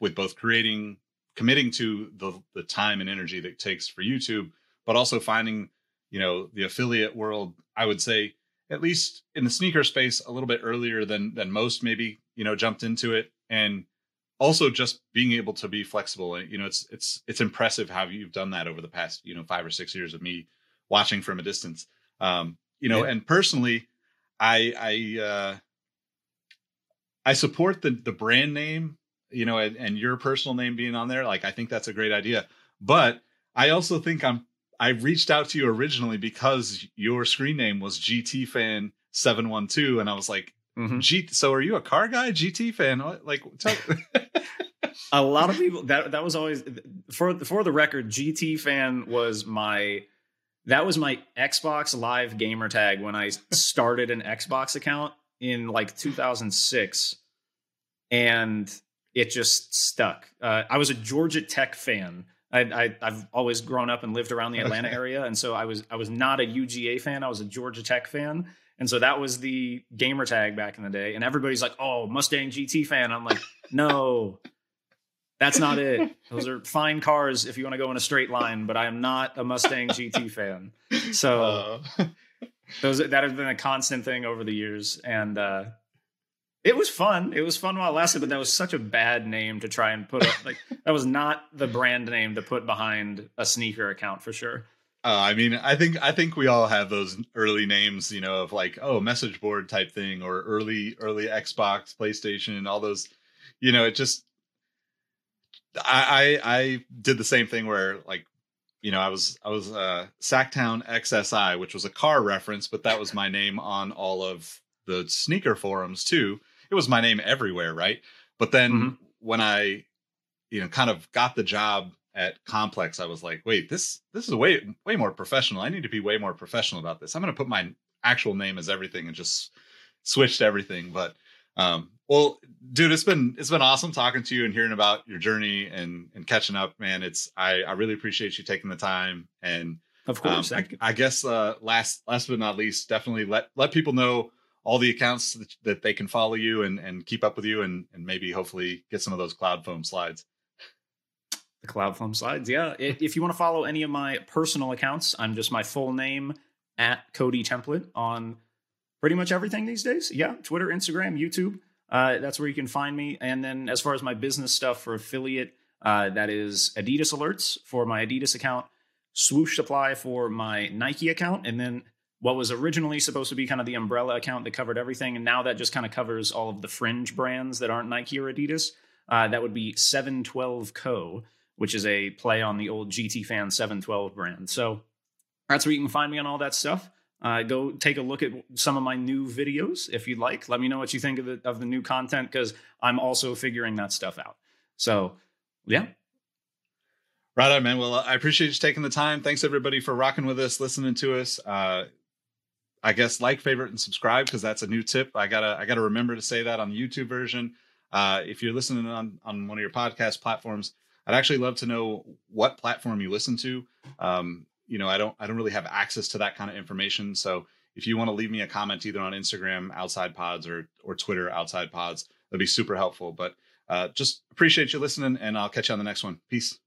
with both creating committing to the the time and energy that takes for youtube but also finding you know the affiliate world i would say at least in the sneaker space a little bit earlier than than most maybe you know jumped into it. And also just being able to be flexible. You know it's it's it's impressive how you've done that over the past you know five or six years of me watching from a distance. Um you know yeah. and personally i i uh i support the the brand name you know and, and your personal name being on there. Like i think that's a great idea. But i also think i'm I reached out to you originally because your screen name was GT fan 712 and I was like mm-hmm. G so are you a car guy GT fan like tell- a lot of people that that was always for for the record GT fan was my that was my Xbox live gamer tag when I started an Xbox account in like 2006 and it just stuck. Uh, I was a Georgia Tech fan I, I have always grown up and lived around the Atlanta area, and so I was I was not a UGA fan. I was a Georgia Tech fan, and so that was the gamer tag back in the day. And everybody's like, "Oh, Mustang GT fan." I'm like, "No, that's not it. Those are fine cars if you want to go in a straight line, but I am not a Mustang GT fan." So uh. those that has been a constant thing over the years, and uh, it was fun. It was fun while it lasted, but that was such a bad name to try and put up. Like that was not the brand name to put behind a sneaker account for sure. Uh, I mean, I think I think we all have those early names, you know, of like oh message board type thing or early early Xbox, PlayStation, all those. You know, it just I I, I did the same thing where like you know I was I was uh Sacktown XSI, which was a car reference, but that was my name on all of the sneaker forums too it was my name everywhere, right? But then mm-hmm. when I, you know, kind of got the job at Complex, I was like, wait, this this is way way more professional. I need to be way more professional about this. I'm going to put my actual name as everything and just switched everything. But um, well, dude, it's been it's been awesome talking to you and hearing about your journey and and catching up, man. It's I I really appreciate you taking the time and of course. Um, I, I, guess uh, last last but not least, definitely let let people know all the accounts that, that they can follow you and, and keep up with you and, and maybe hopefully get some of those Cloudfoam slides. The Cloudfoam slides. Yeah. if you want to follow any of my personal accounts, I'm just my full name at Cody Templet on pretty much everything these days. Yeah. Twitter, Instagram, YouTube. Uh, that's where you can find me. And then as far as my business stuff for affiliate, uh, that is Adidas alerts for my Adidas account, swoosh supply for my Nike account, and then what was originally supposed to be kind of the umbrella account that covered everything, and now that just kind of covers all of the fringe brands that aren't Nike or Adidas. Uh, that would be 712 Co., which is a play on the old GT Fan 712 brand. So that's where you can find me on all that stuff. Uh, go take a look at some of my new videos if you'd like. Let me know what you think of the of the new content because I'm also figuring that stuff out. So yeah. Right on, man. Well, I appreciate you taking the time. Thanks everybody for rocking with us, listening to us. Uh, I guess like, favorite, and subscribe because that's a new tip. I gotta I gotta remember to say that on the YouTube version. Uh, if you're listening on on one of your podcast platforms, I'd actually love to know what platform you listen to. Um, you know, I don't I don't really have access to that kind of information. So if you want to leave me a comment either on Instagram outside pods or or Twitter outside pods, that'd be super helpful. But Uh, just appreciate you listening, and I'll catch you on the next one. Peace.